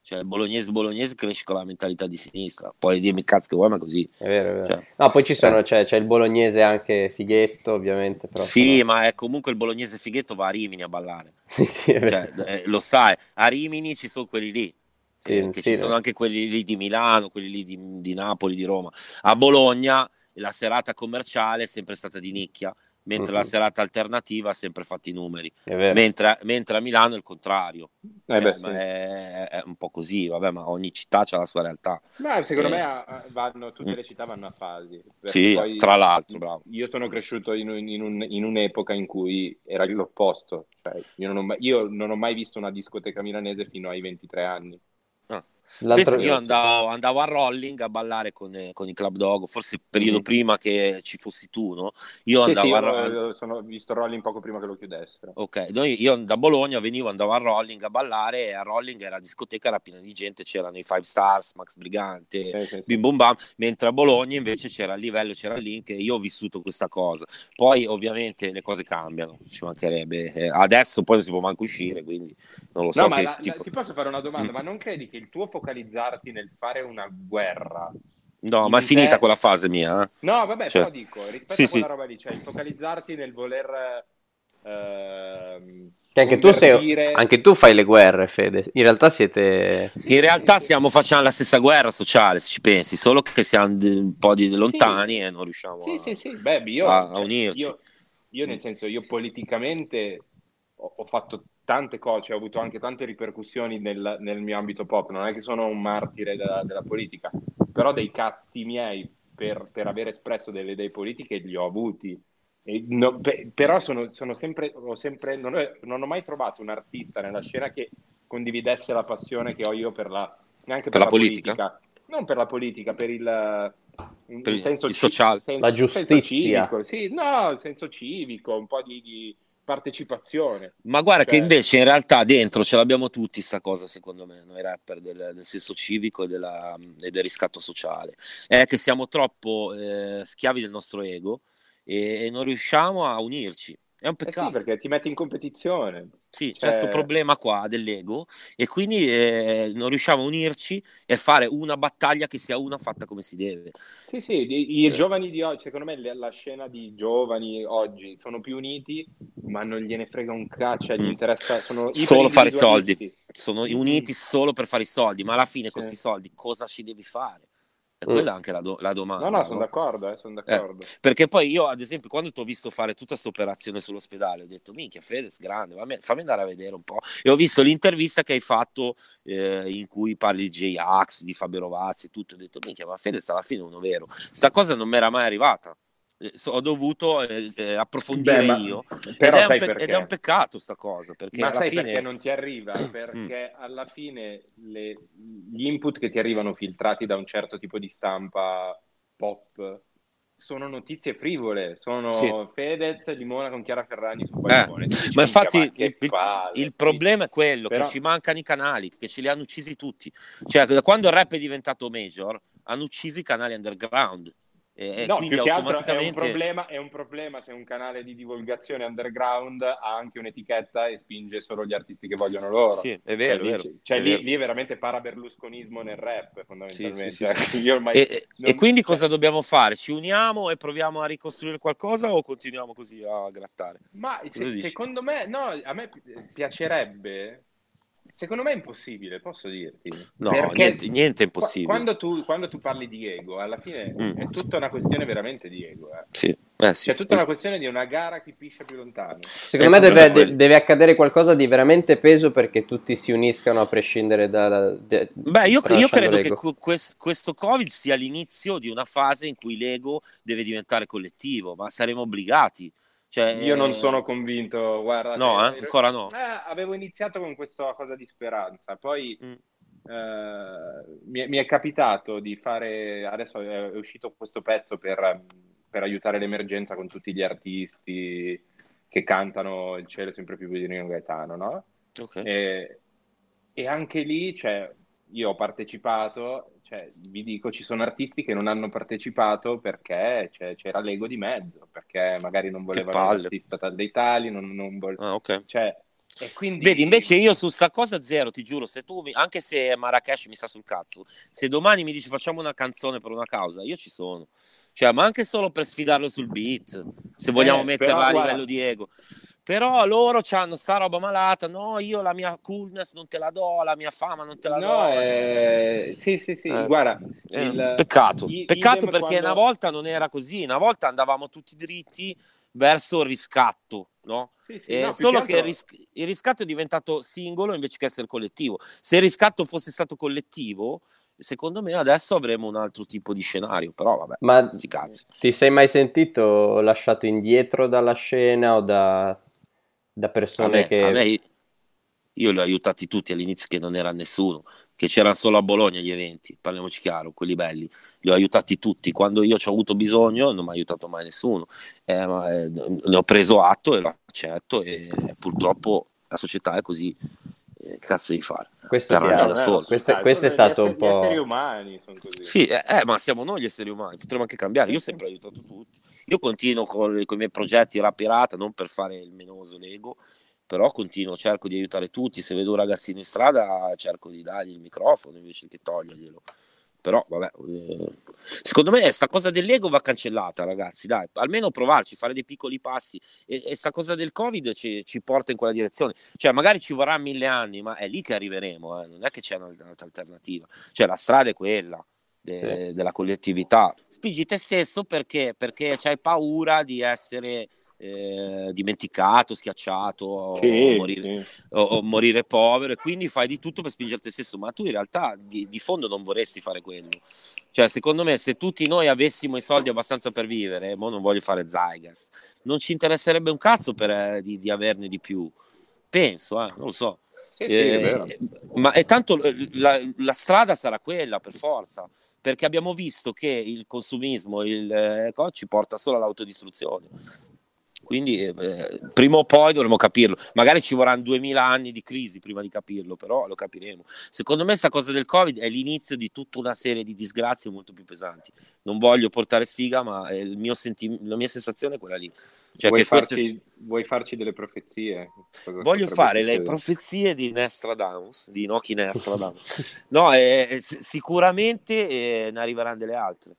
Cioè, il bolognese bolognese cresce con la mentalità di sinistra. Poi dimmi cazzo che vuoi, ma così. È vero, è vero. Cioè, No, poi ci sono, eh. c'è, c'è il bolognese anche fighetto, ovviamente, però Sì, sono- ma è comunque il bolognese fighetto va a Rimini a ballare. sì, sì, è vero. Cioè, eh, lo sai, a Rimini ci sono quelli lì. Sì, sì, ci sono no. anche quelli lì di Milano, quelli lì di, di Napoli, di Roma. A Bologna la serata commerciale è sempre stata di nicchia, mentre Mhm. la serata alternativa ha sempre fatto i numeri. Mentre, mentre a Milano è il contrario. Eh beh, Cioè, sì. è, è un po' così, vabbè, ma ogni città ha la sua realtà. Ma secondo Eh. me vanno, tutte le città vanno a fasi. Sì, poi tra l'altro, bravo. Io sono cresciuto in, un- in un- in un'epoca in cui era l'opposto. Cioè, io, non ho mai, io non ho mai visto una discoteca milanese fino ai 23 anni. L'altro- io andavo, andavo a Rolling a ballare con, con i Club Dog, forse periodo Mhm. prima che ci fossi tu, no? Io Sì, andavo sì, a io, Ro- io sono visto Rolling poco prima che lo chiudessero. Ok, noi- io da Bologna venivo, andavo a Rolling a ballare e a Rolling era discoteca, era piena di gente, c'erano i Five Stars, Max Brigante, Sì, sì. Bim Bum Bam, mentre a Bologna invece c'era il livello, c'era il link e io ho vissuto questa cosa. Poi ovviamente le cose cambiano, ci mancherebbe. Eh, adesso poi non si può manco uscire, quindi non lo so No, che la- tipo- ti posso fare una domanda? Ma non credi che il tuo focalizzarti nel fare una guerra No, ma è in finita te- quella fase mia, eh? No, vabbè, Cioè, però dico, rispetto sì, a quella sì. roba lì, cioè il focalizzarti nel voler ehm, Che anche tu, sei, anche tu fai le guerre, Fede. In realtà siete... In realtà stiamo facendo la stessa guerra sociale, se ci pensi, solo che siamo un po' di lontani e non riusciamo Sì, a... sì, sì, beh, io, a- a cioè, unirci. Io, io nel senso, io politicamente ho, ho fatto tante cose, ho avuto anche tante ripercussioni nel, nel mio ambito pop, non è che sono un martire della, della politica, però dei cazzi miei per, per aver espresso delle idee politiche li ho avuti. E no- pe- però sono, sono sempre, ho sempre, non, ho, non ho mai trovato un artista nella scena che condividesse la passione che ho io per la, neanche per, Per la politica? non per la politica, per il, Per il- senso il ci- sociale. senso- La senso giustizia. civico, sì, no, il senso civico, un po' di, di- partecipazione. Ma guarda che Cioè- invece in realtà dentro ce l'abbiamo tutti sta cosa, secondo me, noi rapper del, del senso civico e, della- e del riscatto sociale. È che siamo troppo eh, schiavi del nostro ego e, e non riusciamo a unirci. È un Eh sì, peccato. perché ti metti in competizione. Sì, c'è Cioè- questo problema qua dell'ego e quindi eh, non riusciamo a unirci e fare una battaglia che sia una fatta come si deve. Sì, sì, i, i Eh. giovani di oggi, secondo me la scena di giovani oggi sono più uniti, ma non gliene frega un caccia, gli Mm. interessa, sono Solo fare i soldi. Sono Mm. uniti solo per fare i soldi, ma alla fine Sì. questi soldi cosa ci devi fare? E Mm. quella è anche la, do- la domanda. No, no, sono no? d'accordo, eh, sono d'accordo. Perché poi io, ad esempio, quando ti ho visto fare tutta questa operazione sull'ospedale, ho detto, minchia, Fedez, grande, fammi andare a vedere un po'. E ho visto l'intervista che hai fatto eh, in cui parli di J-Ax, di Fabio Rovazzi e tutto. Ho detto, minchia, ma Fedez alla fine è uno vero. Sta cosa non mi era mai arrivata. Eh, so- ho dovuto eh, eh, approfondire Beh, ma- io. Ed, è pe- ed è un peccato sta cosa, perché Ma alla sai fine... perché non ti arriva? Perché alla fine le- gli input che ti arrivano filtrati da un certo tipo di stampa pop sono notizie frivole, sono Sì. Fedez Limona con Chiara Ferragni. Tu dici, Ma infatti "Minchia, ma che il, palle". il problema è quello Però- che ci mancano i canali, che ce li hanno uccisi tutti. Cioè, da quando il rap è diventato major, hanno ucciso i canali underground. E, No, più che altro è un, problema, è un problema se un canale di divulgazione underground ha anche un'etichetta e spinge solo gli artisti che vogliono loro. Sì, è vero, Cioè, lì, è vero, cioè, è lì- vero. lì è veramente paraberlusconismo nel rap, fondamentalmente. Sì, sì, sì, ormai E, non- e quindi cioè, cosa dobbiamo fare? Ci uniamo e proviamo a ricostruire qualcosa o continuiamo così a grattare? Ma se- secondo me, no, a me pi- piacerebbe. Secondo me è impossibile, posso dirti. No, niente, niente è impossibile. Quando tu, quando tu parli di ego, alla fine Mm. è tutta una questione veramente di ego. Eh. Sì, eh sì. C'è tutta una questione di una gara chi piscia più lontano. Secondo Eh, me il problema deve, è de- deve accadere qualcosa di veramente peso perché tutti si uniscano a prescindere da... da- de- Beh, io, io credo che l'ego. que- quest- questo Covid sia l'inizio di una fase in cui l'ego deve diventare collettivo, ma saremo obbligati. Cioè, Io non sono convinto, guarda. No, eh? Ancora no. Eh, avevo iniziato con questa cosa di speranza, poi Mm. eh, mi, è- mi è capitato di fare, adesso è, uscito questo pezzo per, per aiutare l'emergenza con tutti gli artisti che cantano Il cielo è sempre più di Rino Gaetano, no? Ok. E, e anche lì, cioè, io ho partecipato, cioè, vi dico, ci sono artisti che non hanno partecipato perché c'è- c'era l'ego di mezzo, perché magari non volevano l'artista tal dei tali, non, non vol- Ah, ok. cioè, e quindi... Vedi, invece io su sta cosa zero, ti giuro, se tu, mi- anche se Marrakesh mi sta sul cazzo, se domani mi dici facciamo una canzone per una causa, io ci sono. Cioè, ma anche solo per sfidarlo sul beat, se vogliamo Eh, metterla a guarda- livello di ego. Però loro hanno sta roba malata, no, io la mia coolness non te la do, la mia fama non te la do. No, eh, sì, sì, sì, Eh, guarda, Eh, il- peccato, i- peccato perché quando- una volta non era così, una volta andavamo tutti dritti verso il riscatto, no? Sì, sì, Eh, no, solo che che il, altro- ris- il riscatto è diventato singolo invece che essere collettivo. Se il riscatto fosse stato collettivo, secondo me adesso avremmo un altro tipo di scenario, però vabbè, Ma ti sei mai sentito lasciato indietro dalla scena o da, da A persone me- che... a me- io li ho aiutati tutti all'inizio che non era nessuno, che c'erano solo a Bologna gli eventi, parliamoci chiaro, quelli belli. Li ho aiutati tutti, quando io ci ho avuto bisogno non mi ha aiutato mai nessuno. Eh, ma, eh, ne ho preso atto e lo accetto e purtroppo la società è così. Eh, che cazzo devi fare? Questo ha- da solo. questo- Dai, questo è stato un esseri- Gli esseri po'... umani sono così. Sì, eh, eh, ma siamo noi gli esseri umani, potremmo anche cambiare. Io ho sempre aiutato tutti. Io continuo con, con i miei progetti rap pirata, non per fare il menoso l'ego, però continuo, cerco di aiutare tutti. Se vedo un ragazzino in strada, cerco di dargli il microfono invece che toglierglielo. Però, vabbè, eh, secondo me sta cosa dell'ego va cancellata, ragazzi. Dai, almeno provarci, fare dei piccoli passi. E, e sta cosa del Covid ci, ci porta in quella direzione. Cioè, magari ci vorrà mille anni, ma è lì che arriveremo. eh, Non è che c'è un'altra alternativa. Cioè, la strada è quella de- della collettività. Spingi te stesso perché, perché hai paura di essere eh, dimenticato, schiacciato o, Sì, morire, sì. o- o morire povero e quindi fai di tutto per spingere te stesso, ma tu in realtà di, di fondo non vorresti fare quello. Cioè, secondo me, se tutti noi avessimo i soldi abbastanza per vivere, mo non voglio fare Zygas, non ci interesserebbe un cazzo per, eh, di, di averne di più. Penso, eh, non lo so. Sì, sì, Eh, ma è tanto eh, la, la strada sarà quella per forza, perché abbiamo visto che il consumismo il, eh, co- ci porta solo all'autodistruzione. Quindi eh, prima o poi dovremo capirlo. Magari ci vorranno 2000 anni di crisi prima di capirlo, però lo capiremo. Secondo me questa cosa del Covid è l'inizio di tutta una serie di disgrazie molto più pesanti. Non voglio portare sfiga, ma mio senti- la mia sensazione è quella lì. Cioè vuoi, che queste- farci, vuoi farci delle profezie? Cosa Voglio fare le profezie di Nostradamus, di Nochi Nostradamus. No, eh, eh, sicuramente eh, ne arriveranno delle altre.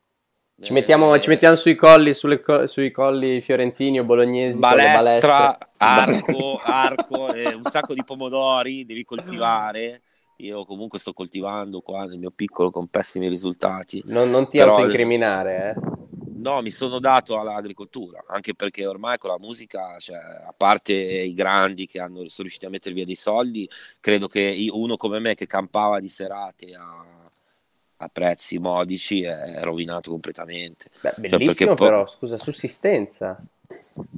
Ci mettiamo, Eh, ci mettiamo sui colli, sulle sui colli fiorentini o bolognesi. balestra, arco, arco, eh, un sacco di pomodori, devi coltivare. Io comunque sto coltivando qua nel mio piccolo con pessimi risultati. Non, non ti Però- autoincriminare, eh. No, mi sono dato all'agricoltura, anche perché ormai con la musica, cioè, a parte i grandi che hanno, sono riusciti a mettere via dei soldi, credo che uno come me che campava di serate a, a prezzi modici è rovinato completamente. Beh, Cioè, bellissimo poi- però, scusa, sussistenza.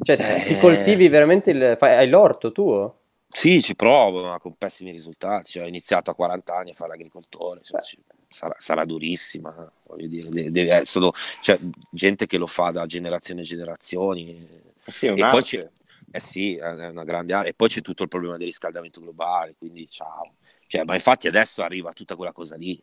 Cioè, ti Eh. coltivi veramente il... hai l'orto tuo? Sì, ci provo, ma con pessimi risultati. Cioè, ho iniziato a 40 anni a fare l'agricoltore, cioè, ci- sarà, sarà durissima. eh, Voglio dire, de- deve- sono cioè, gente che lo fa da generazioni e generazioni. Sì, è E poi c'è, eh sì, è una grande area. E poi c'è tutto il problema del riscaldamento globale, quindi ciao. Cioè, ma infatti adesso arriva tutta quella cosa lì.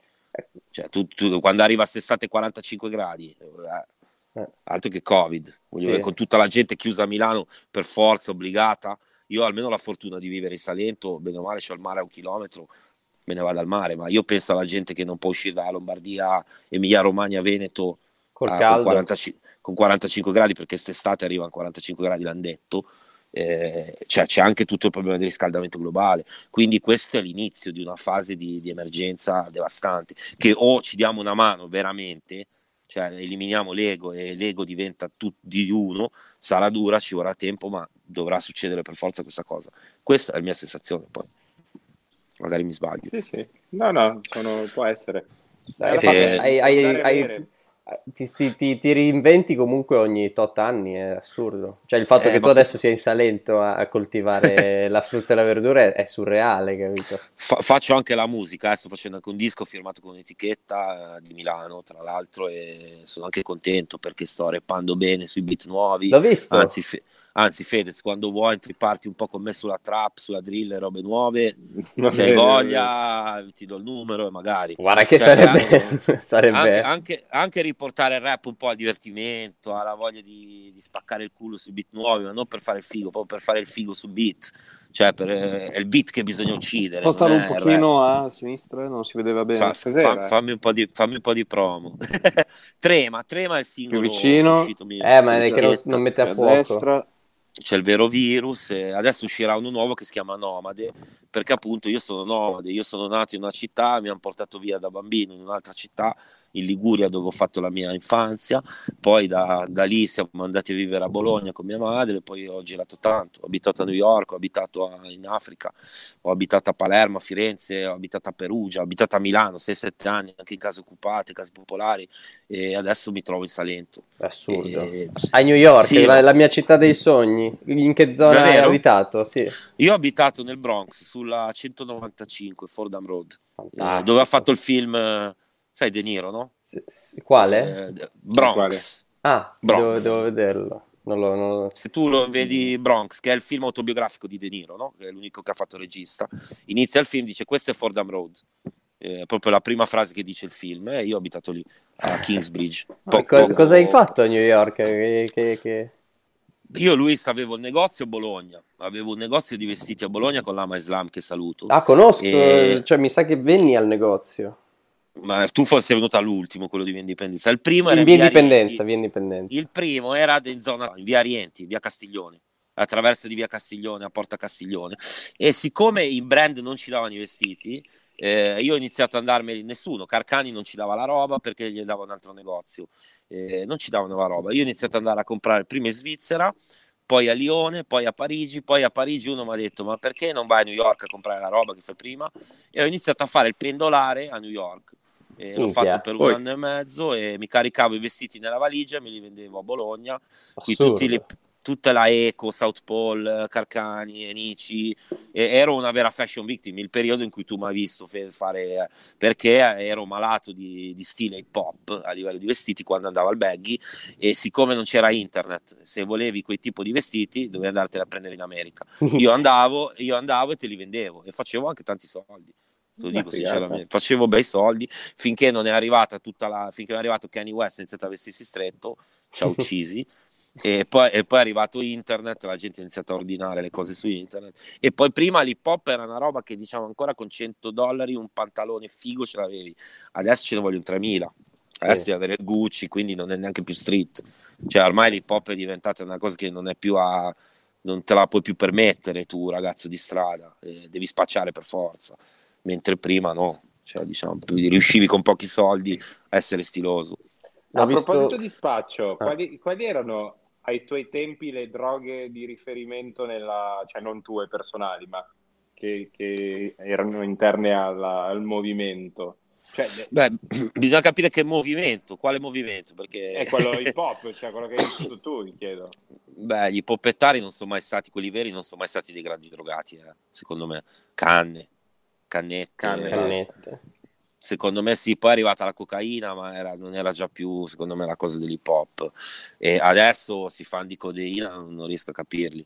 Cioè, tu- tu- quando arriva a 60 e 45 gradi, eh, Eh. altro che Covid, Sì. dire, con tutta la gente chiusa a Milano per forza, obbligata. Io ho almeno la fortuna di vivere in Salento, bene o male c'ho il mare a un chilometro, me ne vado al mare, ma io penso alla gente che non può uscire dalla Lombardia, Emilia Romagna, Veneto Col ah, con, caldo? 45, con 45 gradi, perché quest'estate arrivano 45 gradi, l'hanno detto. Eh, cioè, c'è anche tutto il problema del riscaldamento globale. Quindi questo è l'inizio di una fase di, di emergenza devastante, che o ci diamo una mano veramente, cioè eliminiamo l'ego e l'ego diventa tutto di uno, sarà dura, ci vorrà tempo, ma dovrà succedere per forza questa cosa. Questa è la mia sensazione, poi magari mi sbaglio. Sì, sì. No, no, sono- può essere. Dai, Eh, hai- hai- hai-. Ti, ti- ti- ti reinventi comunque ogni tot anni, è assurdo. Cioè il fatto Eh, che tu adesso sia in Salento a, a coltivare la frutta e la verdura è, è surreale, capito? Fa- faccio anche la musica, eh, sto facendo anche un disco firmato con un'etichetta eh, di Milano, tra l'altro, e sono anche contento perché sto reppando bene sui beat nuovi. L'ho visto. Anzi, Fe- anzi, Fedez, quando vuoi entri parti un po' con me sulla trap, sulla drill e robe nuove, Va se hai voglia ti do il numero e magari... Guarda che Cioè, sarebbe, anche- sarebbe... Anche, anche- anche riportare il rap un po' al divertimento, alla voglia di, di spaccare il culo sui beat nuovi, ma non per fare il figo, proprio per fare il figo sul beat. Cioè, per- è il beat che bisogna uccidere. Può stare un pochino a sinistra, non si vedeva bene. Fa- fa- fammi, un po di, fammi un po' di promo. trema, trema il singolo Più vicino. uscito Eh, ma è che non, non mette a a fuoco. destra, c'è il vero virus e adesso uscirà uno nuovo che si chiama Nomade perché appunto io sono nomade, io sono nato in una città, mi hanno portato via da bambino in un'altra città, in Liguria dove ho fatto la mia infanzia, poi da, da lì siamo andati a vivere a Bologna con mia madre, poi ho girato tanto, ho abitato a New York, ho abitato a- in Africa, ho abitato a Palermo, a Firenze, ho abitato a Perugia, ho abitato a Milano 6-7 anni, anche in case occupate, case popolari e adesso mi trovo in Salento. Assurdo. E- A New York, Sì. la, la mia città dei sogni. In che zona hai abitato? Sì. Io ho abitato nel Bronx sulla 195 Fordham Road, eh, dove ha fatto il film, eh, sai, De Niro, no? Sì, sì. Quale? Eh, Bronx. Ah, Bronx. Devo, devo vederlo. Non lo, non lo- Se tu lo vedi Bronx, che è il film autobiografico di De Niro, no? Che è l'unico che ha fatto regista, inizia il film, dice questo è Fordham Road. Eh, È proprio la prima frase che dice il film, e io ho abitato lì, a Kingsbridge. Po- Co- poco- Cosa hai fatto a New York? Che, che- che- Io, Luis, avevo il negozio a Bologna, avevo un negozio di vestiti a Bologna con l'Ama Islam che saluto. Ah, conosco, E- cioè mi sa che venni al negozio. Ma tu forse sei venuto all'ultimo, quello di Via Indipendenza. Il primo era in via Via Indipendenza, via Indipendenza. Il primo era in zona in via Rienti, via Castiglione, attraverso di via Castiglione a Porta Castiglione. E siccome i brand non ci davano i vestiti, eh, io ho iniziato ad andarmene nessuno. Carcani non ci dava la roba perché gli dava un altro negozio, eh, non ci davano la roba. Io ho iniziato ad andare a comprare prima in Svizzera. Poi a Lione, poi a Parigi, poi a Parigi uno mi ha detto ma perché non vai a New York a comprare la roba che fai prima? E ho iniziato a fare il pendolare a New York. E l'ho fatto per un Poi- anno e mezzo e mi caricavo i vestiti nella valigia e me li vendevo a Bologna. Qui Assurdo. tutti, le- tutta la Eco, South Pole, Carcani, Enici, e ero una vera fashion victim, il periodo in cui tu mi hai visto fare, perché ero malato di, di stile hip hop a livello di vestiti quando andavo al baggy e siccome non c'era internet, se volevi quei tipo di vestiti dovevi andartene a prendere in America. Io andavo, io andavo e te li vendevo e facevo anche tanti soldi. Lo dico figata. sinceramente, facevo bei soldi finché non è arrivata tutta la finché non è arrivato Kanye West e ha iniziato a vestirsi stretto, ci ha uccisi. E poi, e poi è arrivato internet, la gente ha iniziato a ordinare le cose su internet. E poi prima l'hip hop era una roba che diciamo ancora con 100 dollari un pantalone figo ce l'avevi, adesso ce ne vogliono 3000. Adesso devi avere Gucci, quindi non è neanche più street. Cioè, ormai l'hip hop è diventata una cosa che non è più a. non te la puoi più permettere tu, ragazzo di strada, eh, devi spacciare per forza. Mentre prima no, cioè, diciamo, riuscivi con pochi soldi a essere stiloso. Ho A visto- proposito di spaccio, Ah. quali, quali erano ai tuoi tempi le droghe di riferimento nella, cioè non tue personali, ma che, che erano interne alla- al movimento? Cioè, Beh, bisogna capire che movimento, quale movimento, perché è quello hip hop, cioè quello che hai detto tu, ti chiedo. Beh, gli poppettari non sono mai stati, quelli veri non sono mai stati dei grandi drogati, eh, secondo me. Canne, cannette. Canne, eh, Cannette. Secondo me sì, poi è arrivata la cocaina, ma era- non era già più, secondo me, la cosa dell'hip hop. E adesso si fanno di codeina, non, riesco a capirli.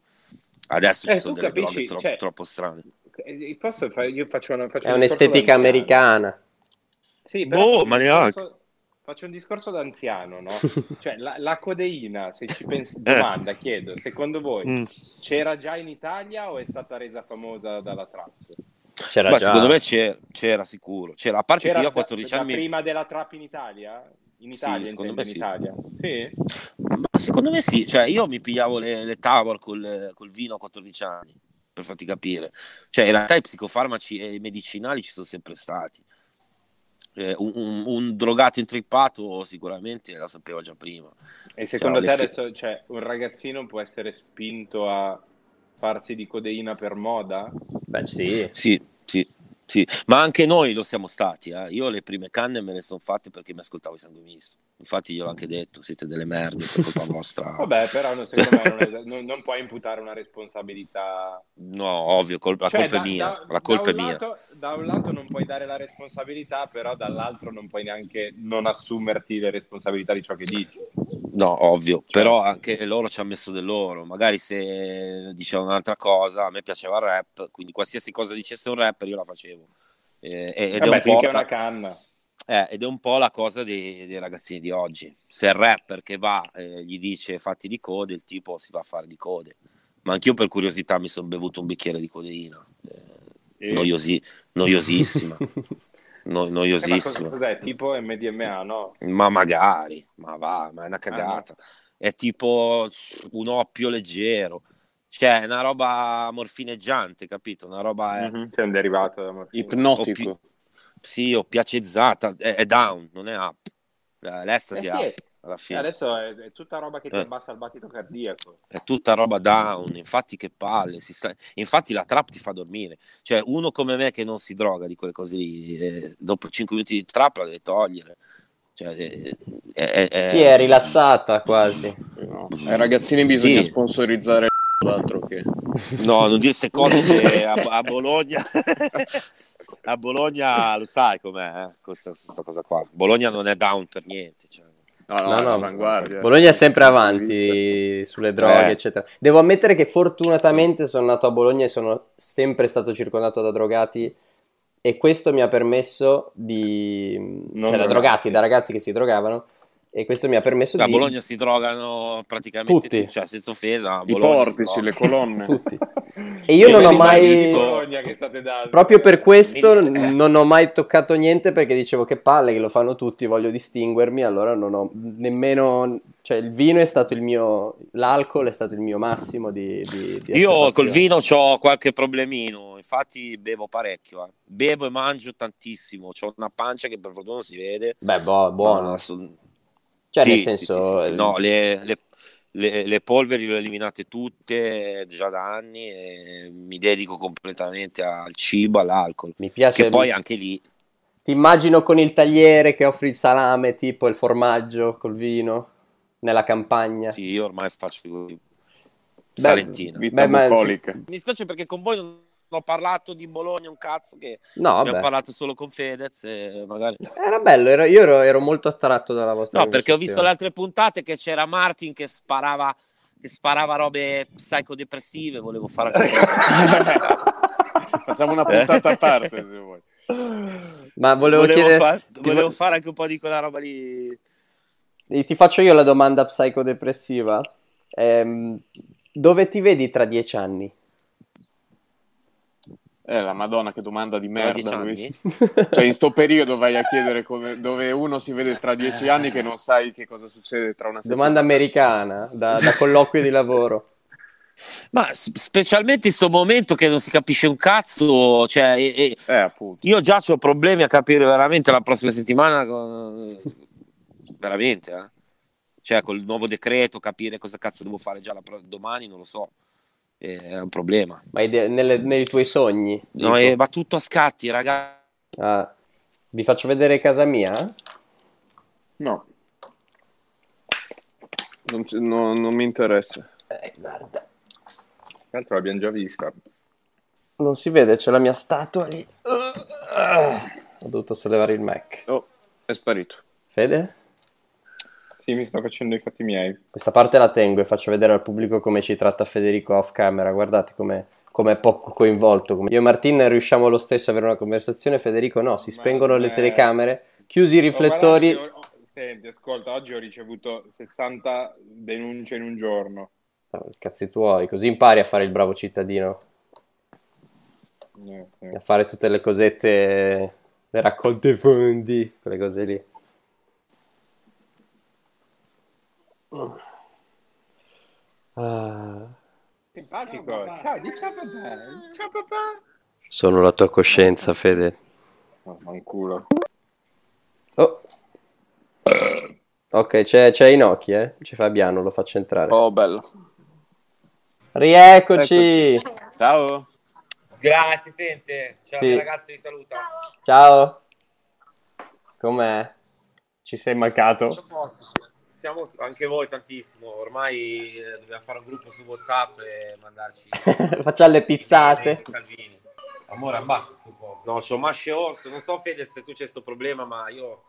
Adesso Eh, ci sono delle capisci, droghe tro- cioè- troppo strane. Eh, Posso io faccio una, faccio È un un'estetica americana. Sì, però Boh, faccio un ma neanche. discorso- Faccio un discorso da anziano, no? Cioè, la, la codeina, se ci pensi, domanda, chiedo, secondo voi Mm. c'era già in Italia o è stata resa famosa dalla trap? C'era Beh, già. secondo me c'era, c'era sicuro. C'era, a parte C'era che io a da- 14 da anni... prima della trap in Italia? In Sì, Italia, secondo intendo, me in sì. Italia. Sì? Ma secondo me sì, cioè io mi pigliavo le, le Tavor col, col vino a 14 anni, per farti capire. Cioè in realtà i psicofarmaci e i medicinali ci sono sempre stati. Eh, un, un- un drogato intrippato sicuramente la sapevo già prima. E secondo Cioè, te le fi- adesso cioè, un ragazzino può essere spinto a farsi di codeina per moda? Beh, sì. Sì, sì, sì. Ma anche noi lo siamo stati. eh. Io le prime canne me le sono fatte perché mi ascoltavo i sangue Infatti gliel'ho anche detto, siete delle merde per colpa vostra. Vabbè, però no, secondo me non, è- non- non puoi imputare una responsabilità No, ovvio, col- la Cioè, colpa da- è mia. da- la colpa da è mia. lato- da un lato non puoi dare la responsabilità, però dall'altro non puoi neanche non assumerti le responsabilità di ciò che dici. No, ovvio, Cioè però anche loro ci hanno messo del loro. Magari se dicevano un'altra cosa, a me piaceva il rap, quindi qualsiasi cosa dicesse un rapper io la facevo. Eh, ed, è Vabbè, un po' è una canna. Eh, ed è un po' la cosa dei, dei ragazzini di oggi. Se il rapper che va eh, gli dice fatti di code, il tipo si va a fare di code. Ma anch'io per curiosità mi sono bevuto un bicchiere di codeina. Eh, noiosi- noiosissima. No- Eh, ma noiosissima. cosa- cos'è? Tipo MDMA, no? Ma magari, ma va, ma è una cagata. È tipo un oppio leggero. Cioè, è una roba morfineggiante, capito? Una roba è, C'è un derivato da morfina. Ipnotico. Sì, oppiacezzata, è, è down, non è up. Eh, L'estasi Eh è sì, up alla fine. Adesso è, è tutta roba che ti Eh. abbassa il battito cardiaco. È tutta roba down, infatti che palle. si sta- Infatti la trap ti fa dormire. Cioè, uno come me che non si droga di quelle cose lì, eh, dopo 5 minuti di trap la deve togliere. Cioè, eh, è, è- è- Sì, è rilassata quasi. No. Ai ragazzini bisogna Sì. sponsorizzare l'altro che... No, non dire queste cose che a, a Bologna a Bologna lo sai com'è eh, questa, questa cosa qua. Bologna non è down per niente. cioè. No, no, No, no. Bologna è sempre avanti sulle droghe, Eh. eccetera. Devo ammettere che fortunatamente sono nato a Bologna e sono sempre stato circondato da drogati e questo mi ha permesso di... Non cioè da drogati. da ragazzi che si drogavano e questo mi ha permesso A di... Bologna si drogano praticamente Tutti. tutti, cioè senza offesa. a I portici, le colonne. Tutti. E io non ho mai... visto Bologna che state dando. Proprio per questo non ho mai toccato niente perché dicevo che palle che lo fanno tutti, voglio distinguermi, allora non ho nemmeno, cioè il vino è stato il mio, l'alcol è stato il mio massimo di, di, di Io col vino ho qualche problemino, infatti bevo parecchio. eh. Bevo e mangio tantissimo. Ho una pancia che per fortuna non si vede. Beh, boh, buono. ma Cioè, Sì, nel senso, sì, sì, sì. il- No, le, le- le- le polveri le ho eliminate tutte già da anni e mi dedico completamente al cibo, all'alcol. mi piace, Che poi anche lì, ti immagino con il tagliere che offri il salame, tipo il formaggio col vino, nella campagna. sì, io ormai faccio così. Salentina. Vita Beh, ma-. Mi spiace perché con voi non ho parlato di Bologna un cazzo che No, abbiamo vabbè. parlato solo con Fedez e magari... Era bello, ero- io ero, ero molto attratto dalla vostra No, perché ho visto le altre puntate che c'era Martin che sparava, che sparava robe psicodepressive, volevo fare Facciamo una puntata a parte se vuoi. Ma volevo, volevo, chiedere... ti volevo vo- fare anche un po' di quella roba lì. Ti faccio io la domanda psicodepressiva. Ehm, dove ti vedi tra dieci anni? Eh, la madonna che domanda di merda. Cioè, in sto periodo vai a chiedere come- dove uno si vede tra dieci anni che non sai che cosa succede tra una settimana. Domanda americana, da, da colloquio di lavoro. Ma specialmente in questo momento che non si capisce un cazzo, cioè, e- e- Eh, io già ho problemi a capire veramente la prossima settimana, con- veramente, eh. Cioè, col nuovo decreto, capire cosa cazzo devo fare già la pro- domani, non lo so, è un problema. Ma nelle- nei tuoi sogni? No, dico. eh, va tutto a scatti, ragazzi. Ah, vi faccio vedere casa mia? No. Non, no, non mi interessa. Eh, guarda. Tra l'altro l'abbiamo già vista. Non si vede, c'è la mia statua lì. Ho dovuto sollevare il Mac. Oh, è sparito. Fede? Mi sto facendo i fatti miei. Questa parte la tengo e faccio vedere al pubblico come ci tratta Federico off camera. Guardate come è poco coinvolto. come- Io e Martin riusciamo lo stesso ad avere una conversazione, Federico no, si Ma spengono le eh, telecamere, chiusi i riflettori. Oh, guarda ho- Senti, ascolta, oggi ho ricevuto 60 denunce in un giorno. No, cazzi tuoi, così impari a fare il bravo cittadino, Eh, sì. a fare tutte le cosette, le raccolte fondi, quelle cose lì. Ah, Simpatico. Ciao, di ciao papà. Ciao papà. sono la tua coscienza, Fede. Oh, fanculo. Oh. Ok, c'è, c'è Inoki, eh? C'è Fabiano, lo faccio entrare. Oh, bello. Rieccoci! Ciao. Grazie, sente. Ciao, Sì. ragazzi, vi saluta. Ciao! Com'è? Ci sei mancato? Siamo anche voi tantissimo. Ormai eh, dobbiamo fare un gruppo su WhatsApp e mandarci Facciamo le pizzate. Calvini. Amore, abbassa sto po'. No, c'ho Masce Orso. Non so, Fede, se tu c'è questo problema, ma io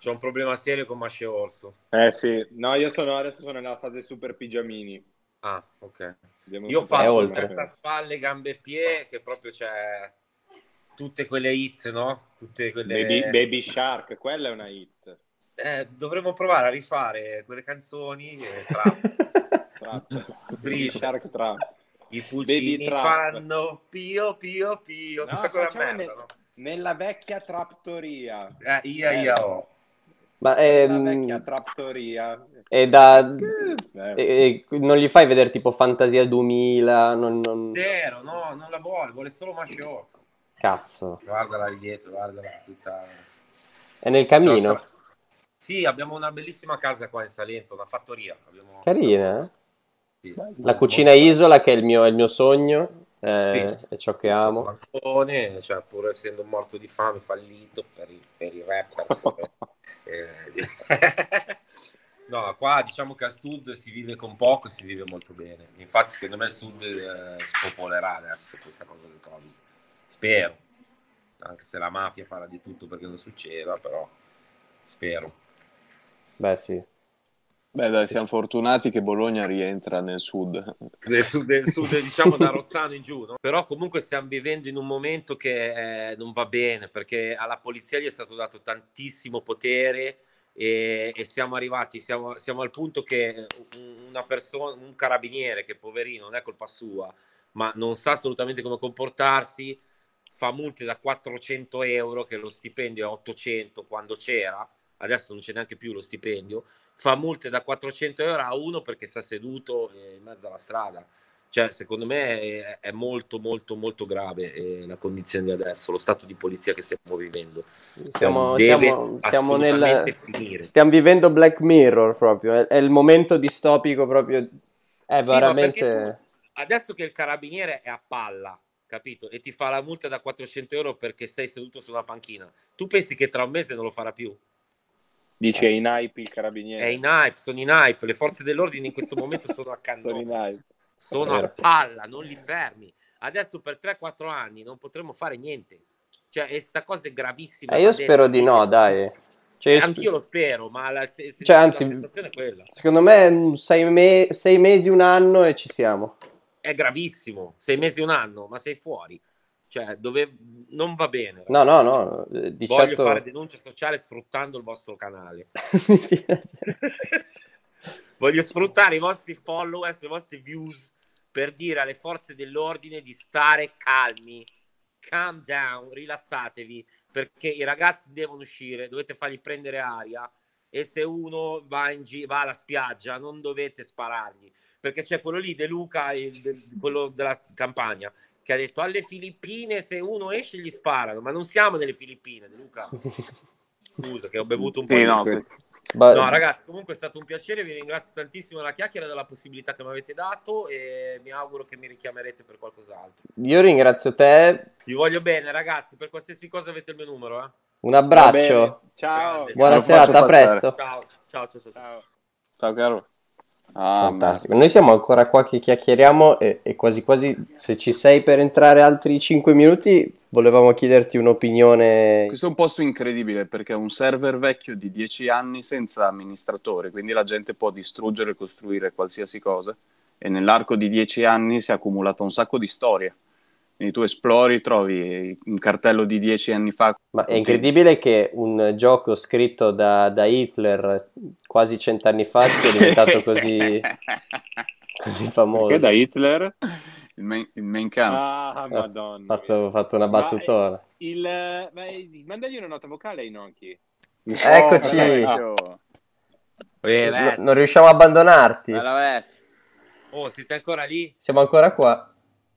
c'ho un problema serio con Masce Orso. Eh sì, no, io sono adesso sono nella fase super pigiamini. Ah, ok. Abbiamo Io ho fatto oltre. testa, spalle, gambe e piedi, che proprio c'è tutte quelle hit, no? Tutte quelle... Baby, Baby Shark, quella è una hit. Eh, dovremmo provare a rifare quelle canzoni eh, tra Trap. Baby Drill. Shark Trap. i pulcini trap. fanno pio pio pio No, tutta quella merda, ne- no? Nella vecchia Traptoria. Eh, ia ia oh. Ma Nella ehm, vecchia Traptoria. è da... E- e non gli fai vedere tipo Fantasia 2000? Non, non- Zero, no, non la vuole, vuole solo Masce Orso. Cazzo. Guardala lì dietro, guardala tutta... È nel camino? Sì, abbiamo una bellissima casa qua in Salento, una fattoria. Abbiamo... Carina, eh? Sì. La cucina isola che è il mio, è il mio sogno, eh, Sì. è ciò che amo. bancone, cioè, pur essendo morto di fame, fallito per i, per i rappers. eh, no, qua diciamo che al sud si vive con poco e si vive molto bene. Infatti, secondo me il sud eh, spopolerà adesso questa cosa del Covid. Spero. Anche se la mafia farà di tutto perché non succeda, però spero. Beh sì. Beh, dai, siamo fortunati che Bologna rientra nel sud. del sud, del sud, diciamo da Rozzano in giù, no? però comunque stiamo vivendo in un momento che eh, non va bene perché alla polizia gli è stato dato tantissimo potere e, e siamo arrivati, siamo, siamo al punto che un- una persona, un carabiniere che poverino non è colpa sua, ma non sa assolutamente come comportarsi, fa multe da 400 euro che lo stipendio è 800 quando c'era, adesso non c'è neanche più lo stipendio, fa multe da 400 euro a uno perché sta seduto eh, in mezzo alla strada. Cioè, secondo me è, è molto, molto, molto grave eh, la condizione di adesso, lo stato di polizia che stiamo vivendo. Siamo, Deve siamo, siamo nel... finire. Stiamo vivendo Black Mirror proprio, è, è il momento distopico proprio... È Sì, veramente... tu- adesso che il carabiniere è a palla, capito? E ti fa la multa da 400 euro perché sei seduto su una panchina, tu pensi che tra un mese non lo farà più? Dice in hype il carabiniere. È in hype, sono in hype, le forze dell'ordine in questo momento sono a Sono in cannone. hype. sono Vero. a palla, non li fermi. Adesso per 3-4 anni non potremo fare niente. Cioè, e sta cosa è gravissima. Eh, io spero di no, dai. Cioè, Eh, anch'io lo spero, ma la, se- se- Cioè, la anzi- è. Secondo me mm, sei, me- sei mesi, un anno e ci siamo. È gravissimo. Sei mesi, un anno, ma sei fuori. Cioè, dove non va bene. No, no, ragazzi. no. eh, Di Voglio certo... fare denuncia sociale sfruttando il vostro canale. Voglio sfruttare i vostri followers, i vostri views per dire alle forze dell'ordine di stare calmi. Calm down, rilassatevi, perché i ragazzi devono uscire, dovete fargli prendere aria e se uno va, in gi- va alla spiaggia non dovete sparargli, perché c'è quello lì, De Luca, il- del- quello della campagna, che ha detto alle Filippine se uno esce gli sparano, ma non siamo nelle Filippine, Luca. Scusa che ho bevuto un po' Sì, di no. Ba- No, ragazzi, comunque è stato un piacere. Vi ringrazio tantissimo della chiacchiera e della possibilità che mi avete dato. E mi auguro che mi richiamerete per qualcos'altro. Io ringrazio te. Vi voglio bene, ragazzi. Per qualsiasi cosa avete il mio numero. Eh? Un abbraccio. Ciao. Buona serata, a presto. Ciao, ciao, ciao. ciao. Ciao. Ciao caro. Ah, Fantastico. Noi siamo ancora qua che chiacchieriamo e, e quasi quasi se ci sei per entrare altri 5 minuti, volevamo chiederti un'opinione. Questo è un posto incredibile perché è un server vecchio di 10 anni senza amministratore, quindi la gente può distruggere e costruire qualsiasi cosa e nell'arco di 10 anni si è accumulato un sacco di storie. Quindi tu esplori, trovi un cartello di 10 anni fa. Ma è incredibile che un gioco scritto da, da Hitler quasi cent'anni fa sia diventato così, così famoso. Perché da Hitler? il, main, il main camp. Ah, Ho madonna. fatto, ho fatto una Ma, battutona. Il, ma, mandagli una nota vocale ai Inoki. Eccoci. vecchio. Eh, No- beh. non riusciamo a abbandonarti. Oh, siete ancora lì? Siamo ancora qua.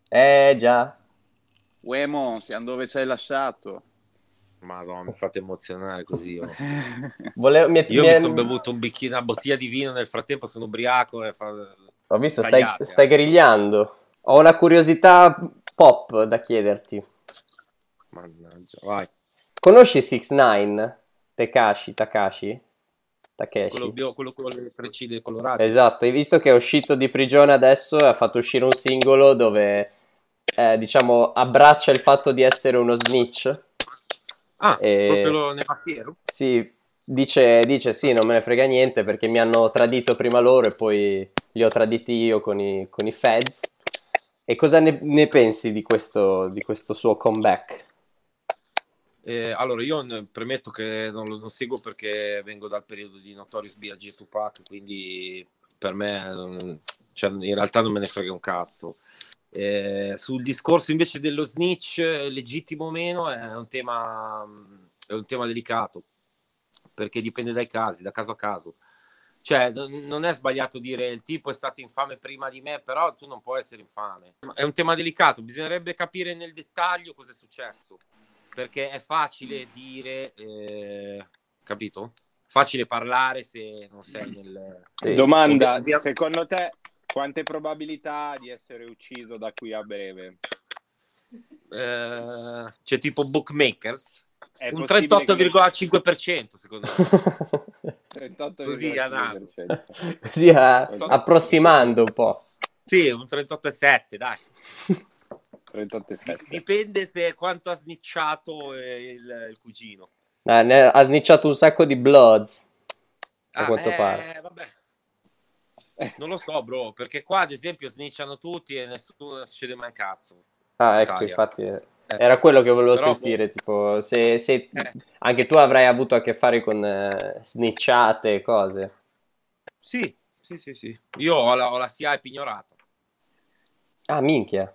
Eh già. Uemo, siamo dove ci hai lasciato. Madonna, mi fate emozionare così. oh. Volevo- mi- Io mi sono bevuto un bicchiere, una bottiglia di vino. Nel frattempo sono ubriaco. E fa... Ho visto, stai, Tagliate, stai grigliando. Ho una curiosità pop da chiederti. Mannaggia, vai. Conosci 6 9 Tekashi, Takashi? Takeshi? Quello, bio- quello con le treccine colorate. Esatto, hai visto che è uscito di prigione adesso e ha fatto uscire un singolo dove, eh, diciamo, abbraccia il fatto di essere uno snitch. Ah, Eh, proprio lo nefasiero? Sì, dice, dice sì, non me ne frega niente perché mi hanno tradito prima loro e poi li ho traditi io con i, con i feds. E cosa ne, ne pensi di questo, di questo suo comeback? Eh, allora, io premetto che non lo non seguo perché vengo dal periodo di Notorious B.I.G. e Tupac, quindi per me non- cioè, in realtà non me ne frega un cazzo. Eh, sul discorso invece dello snitch, eh, legittimo o meno, è un tema, è un tema delicato perché dipende dai casi, da caso a caso. Cioè, non è sbagliato dire il tipo è stato infame prima di me, però tu non puoi essere infame. È un tema delicato, bisognerebbe capire nel dettaglio cosa è successo perché è facile dire, eh, capito? Facile parlare se non sei nel... Domanda, secondo te quante probabilità di essere ucciso da qui a breve? eh, cioè tipo bookmakers, È un possibile che- 38,5% secondo me. 38,5%. Così a naso. Così a- approssimando un po'. Sì, un 38,7 dai. 38,7. Dipende se quanto ha snicciato eh, il, il cugino. Eh, ne- ha snicciato un sacco di bloods, a Ah, quanto eh, pare. vabbè. Non lo so, bro, perché qua ad esempio snicciano tutti e nessuno succede mai un cazzo. Ah, ecco, Italia. infatti eh, era quello che volevo Però, sentire, tipo, se, se Eh. anche tu avrai avuto a che fare con eh, snitchate e cose. Sì, sì, sì, sì. Io ho la, ho la SIAE pignorata. Ah, minchia.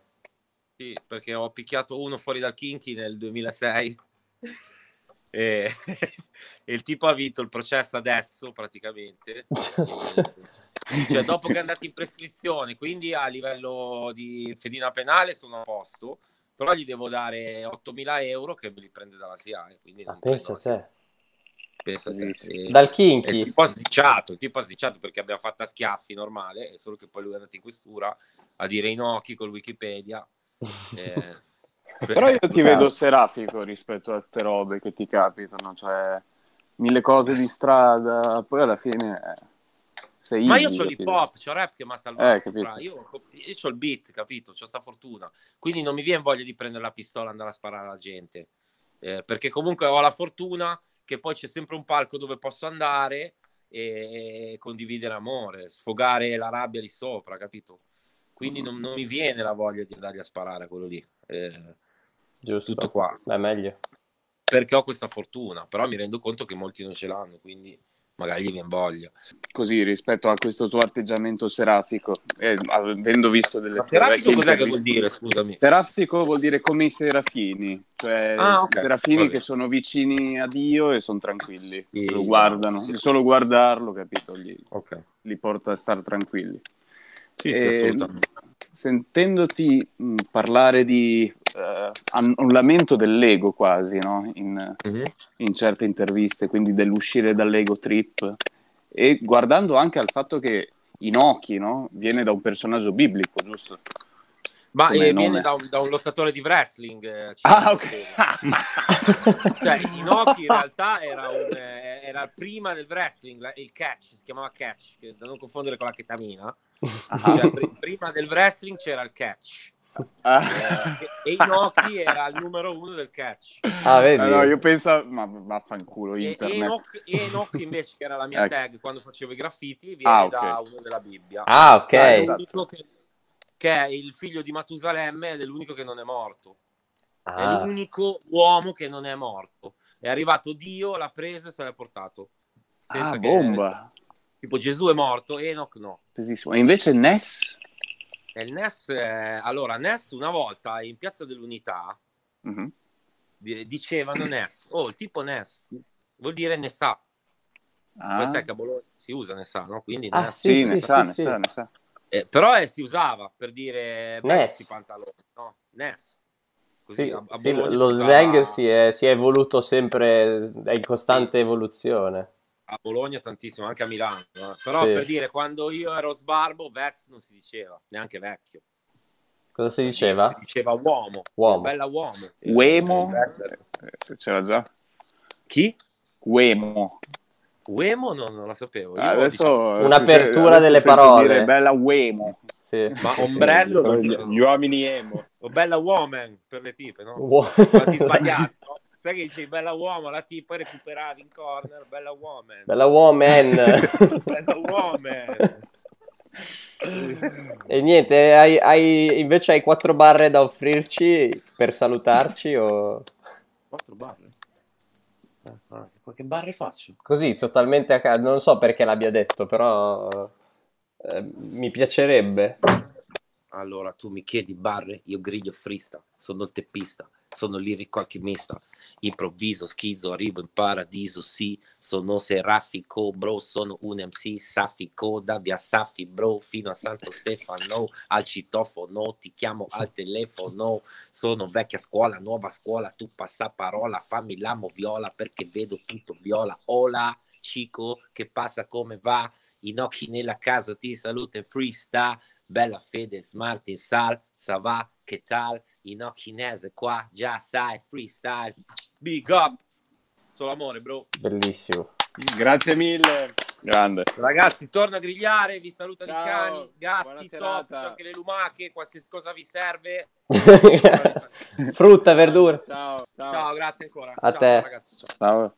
Sì, perché ho picchiato uno fuori dal Kinky nel 2006 e, e il tipo ha vinto il processo adesso praticamente. Cioè, dopo che è andato in prescrizione, quindi a livello di fedina penale sono a posto, però gli devo dare 8.000 euro che me li prende dalla SIAE. Quindi Ma non pensa te. Pensa. Sì, E- Dal e il kinky. tipo ha sdicciato, il tipo ha sdicciato perché abbiamo fatto a schiaffi normale, solo che poi lui è andato in questura a dire in occhi col Wikipedia. Eh, Però io ti vedo serafico rispetto a ste robe che ti capitano, cioè mille cose di strada, poi alla fine eh, Sei Ma io c'ho l'hip hop, c'ho rap che mi ha salvato. Eh. Io, io c'ho il beat, capito? C'ho sta fortuna. Quindi non mi viene voglia di prendere la pistola e andare a sparare alla gente. Eh, perché comunque ho la fortuna che poi c'è sempre un palco dove posso andare e, e condividere amore, sfogare la rabbia lì sopra, capito? Quindi non, non mi viene la voglia di andargli a sparare a quello lì. Eh, Giusto. tutto qua. È meglio. Perché ho questa fortuna, però mi rendo conto che molti non ce l'hanno, quindi magari gli viene voglia. Così rispetto a questo tuo atteggiamento serafico, e avendo visto delle Ma serafico cos'è che vuol dire, scusami? Serafico vuol dire come i serafini, cioè Ah, ok. serafini Così. che sono vicini a Dio e sono tranquilli, Sì, lo guardano, sì. solo guardarlo, capito, li, Ok. li porta a stare tranquilli. Sì, sì, E, assolutamente. Sentendoti mh, parlare di eh, annullamento dell'ego quasi, no? in, Mhm. in certe interviste, quindi dell'uscire dall'ego trip, e guardando anche al fatto che Inoki no? viene da un personaggio biblico, giusto? Ma eh, viene da un, da un lottatore di wrestling. eh, Ah, ok. Cioè, Inoki in realtà era, un, eh, era prima del wrestling, il catch, si chiamava catch, da non confondere con la ketamina. Ah. Cioè, pri- prima del wrestling c'era il catch. Ah. Eh, e Inoki era il numero uno del catch. Ah, vedi? Ah, no, io penso, ma vaffanculo, E internet. Enoch, Enoch invece, che era la mia Ecco. tag quando facevo i graffiti, viene Ah, ok. da uno della Bibbia. Ah, ok. È esatto. che, che è il figlio di Matusalemme ed è l'unico che non è morto. È Ah, l'unico uomo che non è morto. È arrivato Dio, l'ha preso e se l'ha portato. Senza Ah, che- bomba. Tipo Gesù è morto, Enoch no. Pesissimo. E invece Ness? E il Ness, è- allora Ness una volta in Piazza dell'Unità Mhm. di- dicevano Ness, oh il tipo Ness, vuol dire ne sa. Ah. Poi sai che a Bologna si usa ne sa, no? Quindi Ah, Ness. Sì, Sì, ne sì, sa, sì, ne sì. sa, ne sa. Eh, però eh, si usava per dire Ness. Ness. pantaloni, no? Ness. Così sì, a, a lo slang si è, si è evoluto sempre, è in costante Sì. evoluzione. A Bologna tantissimo, anche a Milano. eh. Però Sì. per dire, quando io ero sbarbo, Vez non si diceva, neanche vecchio. Cosa si Si diceva? diceva uomo. Uomo. Bella uomo. Uemo? Eh, C'era già? Chi? Uemo. Uemo non, non la sapevo. Io Adesso dicevo- Un'apertura adesso delle parole. dire bella uemo. Sì. Ma ombrello non Gli, uomini emo. O bella woman per le tipe, no? Uo- ti sbagliato. Sai che dici bella uomo, la tipa recuperavi in corner, bella woman. Bella woman. Bella woman. e niente, hai, hai- invece hai quattro barre da offrirci per salutarci o Quattro barre. Ah, Qualche barre faccio? così totalmente a caso? Non so perché l'abbia detto, però eh, mi piacerebbe. Allora, tu mi chiedi barre, io griglio freestyle, sono il teppista, sono lirico alchimista, improvviso, schizzo, arrivo in paradiso, sì, sono serafico, bro, sono un MC, saffico, da via Safi, bro, fino a Santo Stefano, al citofono, ti chiamo al telefono, sono vecchia scuola, nuova scuola, tu passa parola, fammi la moviola perché vedo tutto viola, hola, chico, che passa come va, in occhi nella casa ti saluta freestyle, Bella fede, smart in sal, ça va, che tal? In chinese qua, già sai, freestyle. Big up! Solo amore, bro. Bellissimo. Grazie mille. Grande. Ragazzi, torno a grigliare, vi salutano i Ciao, cani, gatti, top, anche le lumache, qualsiasi cosa vi serve. Frutta, verdura. Ciao. Ciao. Ciao, grazie ancora. A ciao, te. ragazzi, ciao. Ciao.